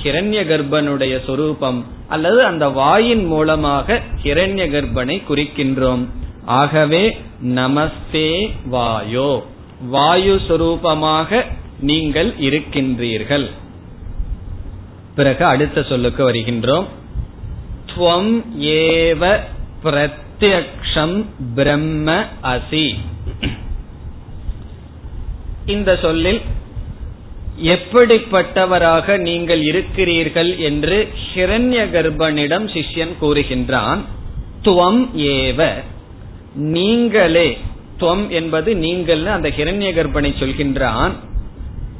ஹிரண்ய கர்ப்பனுடைய சொரூபம். அல்லது அந்த வாயின் மூலமாக ஹிரண்ய கர்ப்பனை குறிக்கின்றோம். ஆகவே நமஸ்தே வாயோ. வாயு சுரூபமாக நீங்கள் இருக்கின்றீர்கள். பிறகு அடுத்த சொல்லுக்கு வருகின்றோம். துவம் ஏவ பிரத்யக்ஷம் பிரம்ம அசி. இந்த சொல்லில் எப்படிப்பட்டவராக நீங்கள் இருக்கிறீர்கள் என்று ஹிரண்ய கர்ப்பனிடம் சிஷ்யன் கூறுகின்றான். துவம் ஏவ. நீங்களே துவம் என்பது நீங்கள் அந்த ஹிரண்ய கர்ப்பனை சொல்கின்றான்.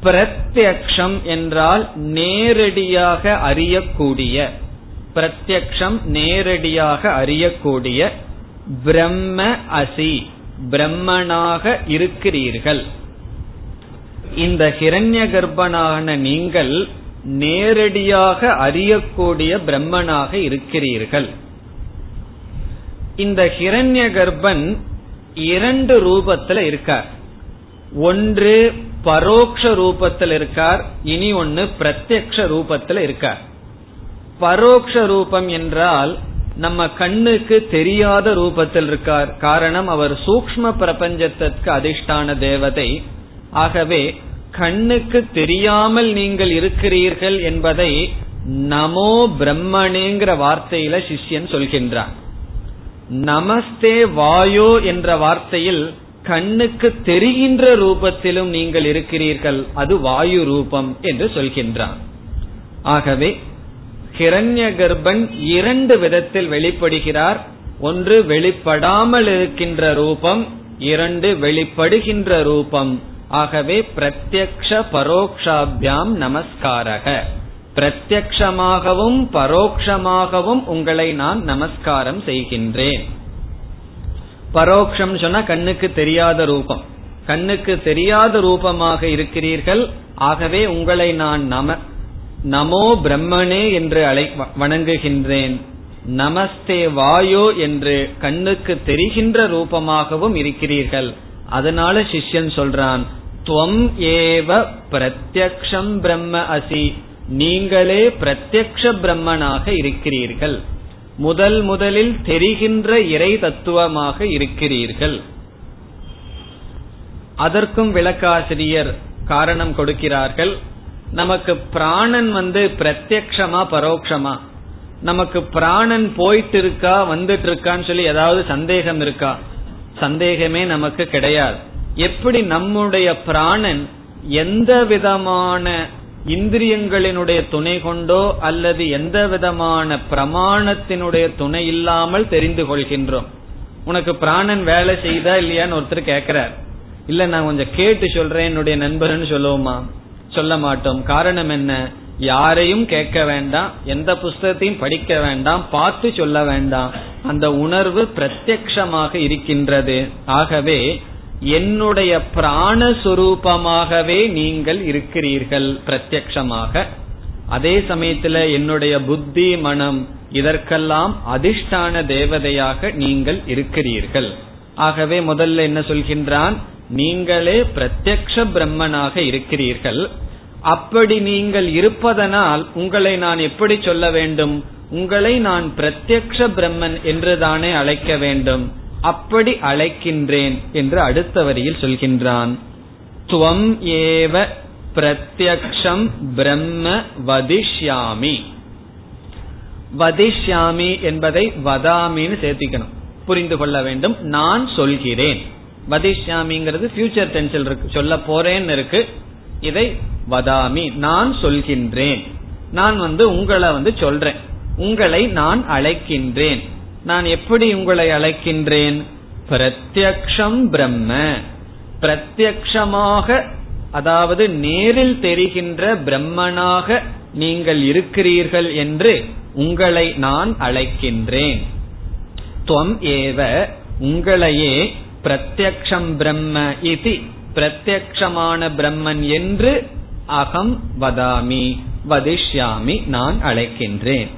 பிரத்யக்ஷம் என்றால் நேரடியாக அறியக்கூடிய பிரத்யக்ஷம் நேரடியாக அறியக்கூடிய பிரம்ம அசி பிரம்மனாக இருக்கிறீர்கள். இந்த ஹிரண்ய கர்ப்பனான நீங்கள் நேரடியாக அறியக்கூடிய பிரம்மனாக இருக்கிறீர்கள். இந்த ஹிரண்ய கர்ப்பன் இரண்டு ரூபத்துல இருக்கார். ஒன்று பரோக்ஷ ரூபத்தில் இருக்கார் இனி ஒன்னு பிரத்யக்ஷ ரூபத்தில் இருக்கார். பரோக்ஷ ரூபம் என்றால் நம்ம கண்ணுக்கு தெரியாத ரூபத்தில் இருக்கார். காரணம் அவர் சூக்ம பிரபஞ்சத்திற்கு அதிஷ்டான தேவதை. ஆகவே கண்ணுக்கு தெரியாமல் நீங்கள் இருக்கிறீர்கள் என்பதை நமோ பிரம்மணேங்கிற வார்த்தையில சிஷ்யன் சொல்கின்றான். நமஸ்தே வாயோ என்ற வார்த்தையில் கண்ணுக்கு தெரிகின்ற ரூபத்திலும் நீங்கள் இருக்கிறீர்கள். அது வாயு ரூபம் என்று சொல்கின்றான். ஆகவே ஹிரண்ய கர்ப்பன் இரண்டு விதத்தில் வெளிப்படுகிறார். ஒன்று வெளிப்படாமல் இருக்கின்ற ரூபம் இரண்டு வெளிப்படுகின்ற ரூபம். ஆகவே பிரத்யக்ஷ பரோக்ஷாபியாம் நமஸ்காரக. பிரத்யக்ஷமாகவும் பரோக்ஷமாகவும் உங்களை நான் நமஸ்காரம் செய்கின்றேன். பரோக்ஷம் சொன்னா கண்ணுக்கு தெரியாத ரூபம். கண்ணுக்கு தெரியாத ரூபமாக இருக்கிறீர்கள் ஆகவே உங்களை நான் நம நமோ பிரம்மனே என்று அழை வணங்குகின்றேன். நமஸ்தே வாயோ என்று கண்ணுக்கு தெரிகின்ற ரூபமாகவும் இருக்கிறீர்கள். அதனால சிஷ்யன் சொல்றான் துவம் ஏவ பிரத்யக்ஷம் பிரம்ம அசி. நீங்களே பிரத்யக்ஷ பிரம்மனாக இருக்கிறீர்கள். முதல் முதலில் தெரிகின்ற இறை தத்துவமாக இருக்கிறீர்கள். அதற்கும் விளக்காசிரியர் காரணம் கொடுக்கிறார்கள். நமக்கு பிராணன் வந்து பிரத்யக்ஷமா பரோட்சமா நமக்கு பிராணன் போயிட்டு இருக்கா வந்துட்டு இருக்கான்னு சொல்லி ஏதாவது சந்தேகம் இருக்கா? சந்தேகமே நமக்கு கிடையாது. எப்படி நம்முடைய பிராணன் எந்த விதமான இந்திரியங்களினுடைய துணை கொண்டோ அல்லது எந்த விதமான பிரமாணத்தினுடைய துணை இல்லாமல் தெரிந்து கொள்கின்றோம். உனக்கு பிராணன் வேலை செய்தா இல்லையான்னு ஒருத்தர் கேட்கிறார் இல்ல நான் கொஞ்சம் கேட்டு சொல்றேன் என்னுடைய நண்பர்னு சொல்லுவோமா? சொல்ல மாட்டோம். காரணம் என்ன? யாரையும் கேட்க வேண்டாம் எந்த புஸ்தகத்தையும் படிக்க வேண்டாம் பார்த்து சொல்ல வேண்டாம். அந்த உணர்வு பிரத்யக்ஷமாக இருக்கின்றது. ஆகவே என்னுடைய பிராணஸ்வரூபமாகவே நீங்கள் இருக்கிறீர்கள் பிரத்யக்ஷமாக. அதே சமயத்துல என்னுடைய புத்தி மனம் இதற்கெல்லாம் அதிர்ஷ்டான தேவதையாக நீங்கள் இருக்கிறீர்கள். ஆகவே முதல்ல என்ன சொல்கின்றான்? நீங்களே பிரத்யக்ஷ பிரம்மனாக இருக்கிறீர்கள். அப்படி நீங்கள் இருப்பதனால் உங்களை நான் எப்படி சொல்ல வேண்டும்? உங்களை நான் பிரத்யக்ஷ பிரம்மன் என்று தானே அழைக்க வேண்டும். அப்படி அழைக்கின்றேன் என்று அடுத்த வரியில் சொல்கின்றான். துவம் ஏவ பிரத்யக்ஷம் பிரம்ம வதிஷ்யாமி. வதிஷ்யாமி என்பதை வதாமின்னு சேர்த்திக்கணும். புரிந்து கொள்ள வேண்டும். நான் சொல்கிறேன். வதிஷ்யாமிங்கிறது ஃபியூச்சர் டென்சில் இருக்கு. சொல்ல போறேன்னு இருக்கு. இதை வதாமி. நான் சொல்கின்றேன். நான் வந்து உங்களை வந்து சொல்றேன். உங்களை நான் அழைக்கின்றேன். நான் எப்படி உங்களை அழைக்கின்றேன்? பிரத்யக்ஷம் பிரம்ம. பிரத்யக்ஷமாக அதாவது நேரில் தெரிகின்ற பிரம்மனாக நீங்கள் இருக்கிறீர்கள் என்று உங்களை நான் அழைக்கின்றேன். துவம் ஏவ உங்களையே பிரத்யக்ஷம் பிரம்ம இது பிரத்யக்ஷமான பிரம்மன் என்று அகம் வதாமி வதிஷ்யாமி நான் அழைக்கின்றேன்.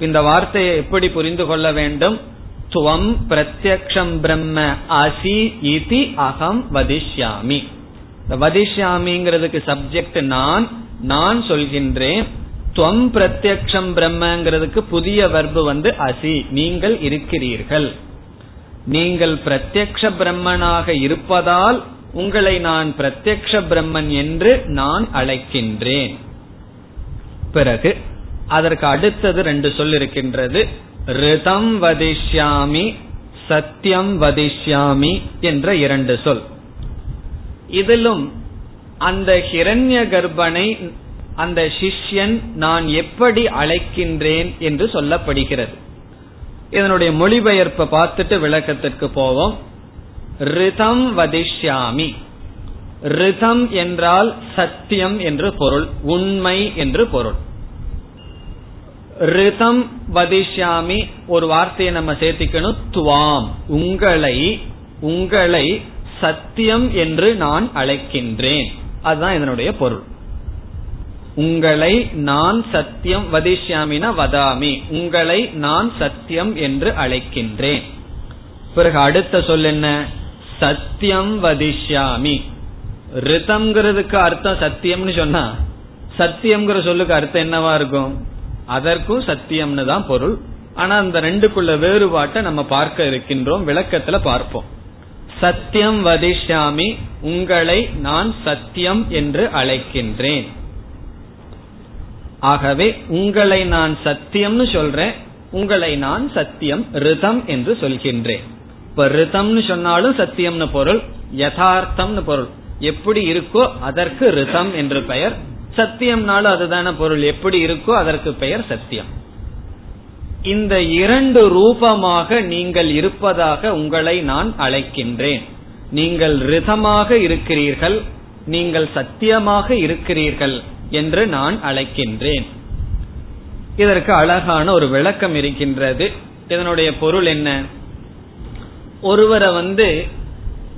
இந்த வார்த்தையை எப்படி புரிந்து கொள்ள வேண்டும்? துவம் பிரத்யக்ஷம் பிரம்ம அசி இதி அகம் வதிஷ்யாமி. வதிஷ்யாமிங்கிறதுக்கு சப்ஜெக்ட் நான் நான் சொல்கின்றேன். துவம் பிரத்யக்ஷம் பிரம்மங்கிறதுக்கு புதிய வர்பு வந்து அசி. நீங்கள் இருக்கிறீர்கள். நீங்கள் பிரத்யக்ஷ பிரம்மனாக இருப்பதால் உங்களை நான் பிரத்யக்ஷ பிரம்மன் என்று நான் அழைக்கின்றேன். பிறகு அதற்கு அடுத்தது ரெண்டு சொல் இருக்கின்றது ரிதம் வதிஷ்யாமி சத்தியம் வதிஷ்யாமி என்ற இரண்டு சொல். இதிலும் அந்த ஹிரண்ய கர்ப்பனை அந்த சிஷ்யன் நான் எப்படி அழைக்கின்றேன் என்று சொல்லப்படுகிறது. இதனுடைய மொழிபெயர்ப்பை பார்த்துட்டு விளக்கத்திற்கு போவோம். ரிதம் வதிஷ்யாமி. ரிதம் என்றால் சத்தியம் என்று பொருள் உண்மை என்று பொருள். ரிதம் வதிஷ்யாமி ஒரு வார்த்தையை நம்ம சேர்த்திக்கணும். துவாம். உங்களை உங்களை சத்தியம் என்று நான் அழைக்கின்றேன். அதுதான் இதனுடைய பொருள். உங்களை நான் சத்தியம் வதிஷ்யாமினா வதாமி. உங்களை நான் சத்தியம் என்று அழைக்கின்றேன். பிறகு அடுத்த சொல் என்ன? சத்தியம் வதிஷ்யாமி. ரிதம்ங்கிறதுக்கு அர்த்தம் சத்தியம்னு சொன்னா சத்தியம்ங்கிற சொல்லுக்கு அர்த்தம் என்னவா இருக்கும்? அதற்கும் சத்தியம்னு தான் பொருள். ஆனா அந்த ரெண்டுக்குள்ள வேறுபாட்டை நம்ம பார்க்க இருக்கின்றோம் விளக்கத்துல பார்ப்போம். சத்தியம் வதிஷாமி உங்களை நான் சத்தியம் என்று அழைக்கின்றேன். ஆகவே உங்களை நான் சத்தியம்னு சொல்றேன் உங்களை நான் சத்தியம் ரிதம் என்று சொல்கின்றேன். இப்ப ரிதம்னு சொன்னாலும் சத்தியம்னு பொருள் யதார்த்தம்னு பொருள். எப்படி இருக்கோ அதற்கு ரிதம் என்று பெயர். சத்தியம்னாலும் அதுதான பொருள். எப்படி இருக்கோ அதற்கு பெயர் சத்தியம். இந்த இரண்டு ரூபமாக நீங்கள் இருப்பதாக உங்களை நான் அழைக்கின்றேன். நீங்கள் ரிதமாக இருக்கிறீர்கள் நீங்கள் சத்தியமாக இருக்கிறீர்கள் என்று நான் அழைக்கின்றேன். இதற்கு அழகான ஒரு விளக்கம் இருக்கின்றது. இதனுடைய பொருள் என்ன? ஒருவரை வந்து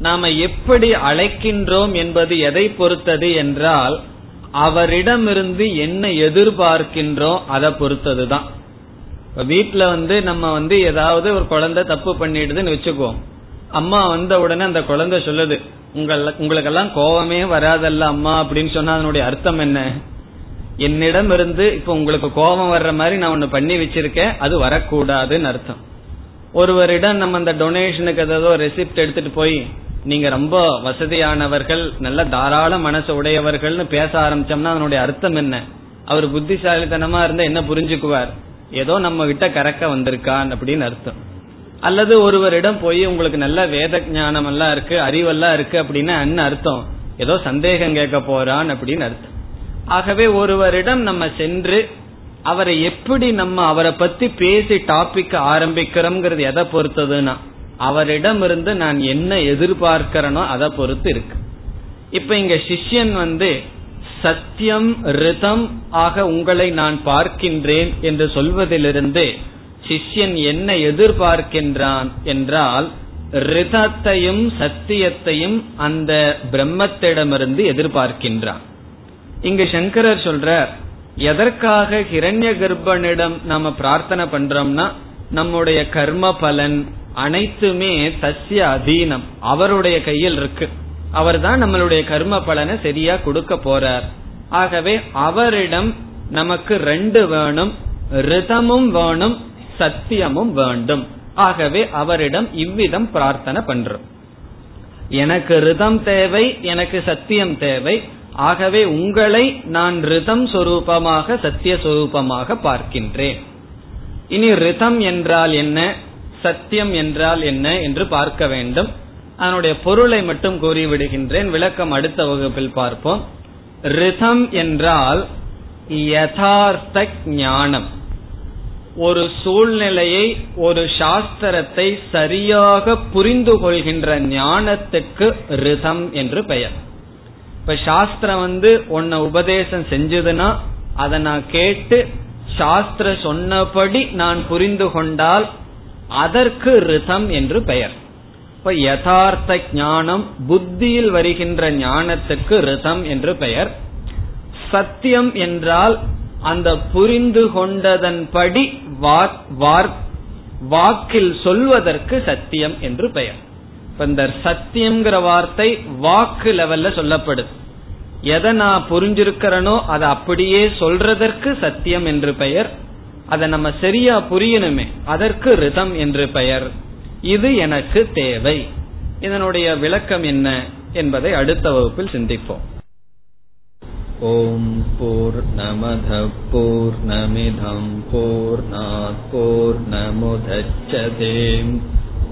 நாம எப்படி அழைக்கின்றோம் என்பது எதை பொறுத்தது என்றால் அவரிடமிருந்து என்ன எதிர்பார்க்கின்றோம் அதை பொறுத்ததுதான். வீட்டுல வந்து நம்ம வந்து ஏதாவது ஒரு குழந்தை தப்பு பண்ணிடுதுன்னு வச்சுக்குவோம். அம்மா வந்த உடனே அந்த குழந்தை சொல்லுது உங்கள் உங்களுக்கெல்லாம் கோபமே வராதல்ல அம்மா அப்படின்னு சொன்னா அதனுடைய அர்த்தம் என்ன? என்னிடம் இருந்து இப்ப உங்களுக்கு கோபம் வர்ற மாதிரி நான் ஒண்ணு பண்ணி வச்சிருக்கேன் அது வரக்கூடாதுன்னு அர்த்தம். ஒருவரிடம் நம்ம அந்த டொனேஷனுக்கு ஏதாவது ரெசிப்ட் எடுத்துட்டு போய் நீங்க ரொம்ப வசதியானவர்கள் நல்ல தாராள மனசு உடையவர்கள்னு பேச ஆரம்பிச்சோம்னா அதனுடைய அர்த்தம் என்ன? அவர் புத்திசாலித்தனமா இருந்தா என்ன புரிஞ்சுக்குவார்? ஏதோ நம்ம கிட்ட கறக்க வந்திருக்கான் அப்படின்னு அர்த்தம். அல்லது ஒருவரிடம் போய் உங்களுக்கு நல்ல வேத ஞானம் எல்லாம் இருக்கு அறிவெல்லாம் இருக்கு அப்படின்னா என்ன அர்த்தம்? ஏதோ சந்தேகம் கேட்க போறான் அப்படின்னு அர்த்தம். ஆகவே ஒருவரிடம் நம்ம சென்று அவரை எப்படி நம்ம அவரை பத்தி பேசி டாபிக் ஆரம்பிக்கிறோம்ங்கிறது எதை பொறுத்ததுன்னா அவரிடம் இருந்து நான் என்ன எதிர்பார்க்கிறனோ அதை பொறுத்து இருக்கு. இப்ப இங்க சிஷ்யன் வந்து சத்தியம் ரிதம் ஆக உங்களை நான் பார்க்கின்றேன் என்று சொல்வதிலிருந்து சிஷ்யன் என்ன எதிர்பார்க்கின்றான் என்றால் ரிதத்தையும் சத்தியத்தையும் அந்த பிரம்மத்திடமிருந்து எதிர்பார்க்கின்றான். இங்கு சங்கரர் சொல்றார் எதற்காக ஹிரண்ய கர்ப்பனிடம் நாம பிரார்த்தனை பண்றோம்னா நம்முடைய கர்ம பலன் அனைத்துமே சசிய அதீனம். அவருடைய கையில் இருக்கு. அவர் தான் நம்மளுடைய கர்ம பலனை சரியா கொடுக்க போறார். ஆகவே அவரிடம் நமக்கு ரெண்டு வேணும். ரிதமும் வேணும் சத்தியமும் வேண்டும். ஆகவே அவரிடம் இவ்விதம் பிரார்த்தனை பண்றோம். எனக்கு ரிதம் தேவை எனக்கு சத்தியம் தேவை. ஆகவே உங்களை நான் ரிதம் சொரூபமாக சத்திய சொரூபமாக பார்க்கின்றேன். இனி ரிதம் என்றால் என்ன? சத்தியம் என்றால் என்ன என்று பார்க்க வேண்டும். அதனுடைய பொருளை மட்டும் கூறிவிடுகின்றேன். விளக்கம் அடுத்த வகுப்பில் பார்ப்போம். ரிதம் என்றால் யதார்த்த ஞானம். ஒரு சூழ்நிலையை ஒரு சாஸ்திரத்தை சரியாக புரிந்து கொள்கின்ற ஞானத்துக்கு ரிதம் என்று பெயர். இப்ப சாஸ்திரம் வந்து உன்னை உபதேசம் செஞ்சதுன்னா அதை நான் கேட்டு சாஸ்திர சொன்னபடி நான் புரிந்து கொண்டால் அதற்கு ரிதம் என்று பெயர். இப்ப யதார்த்த ஞானம் புத்தியில் வருகின்ற ஞானத்துக்கு ரிதம் என்று பெயர். சத்தியம் என்றால் அந்த புரிந்து கொண்டதன்படி வாக்கில் சொல்வதற்கு சத்தியம் என்று பெயர். இப்ப இந்த சத்தியம்ங்கிற வார்த்தை வாக்கு லெவல்ல சொல்லப்படுது. எதை நான் புரிஞ்சிருக்கிறனோ அதை அப்படியே சொல்றதற்கு சத்தியம் என்று பெயர். அதை நம்ம சரியா புரியணுமே அதற்கு ரிதம் என்று பெயர். இது எனக்கு தேவை. இதனுடைய விளக்கம் என்ன என்பதை அடுத்த வகுப்பில் சிந்திப்போம். ஓம் போர் நமத போர் நமிதம் போர் நமுதச்சதேம்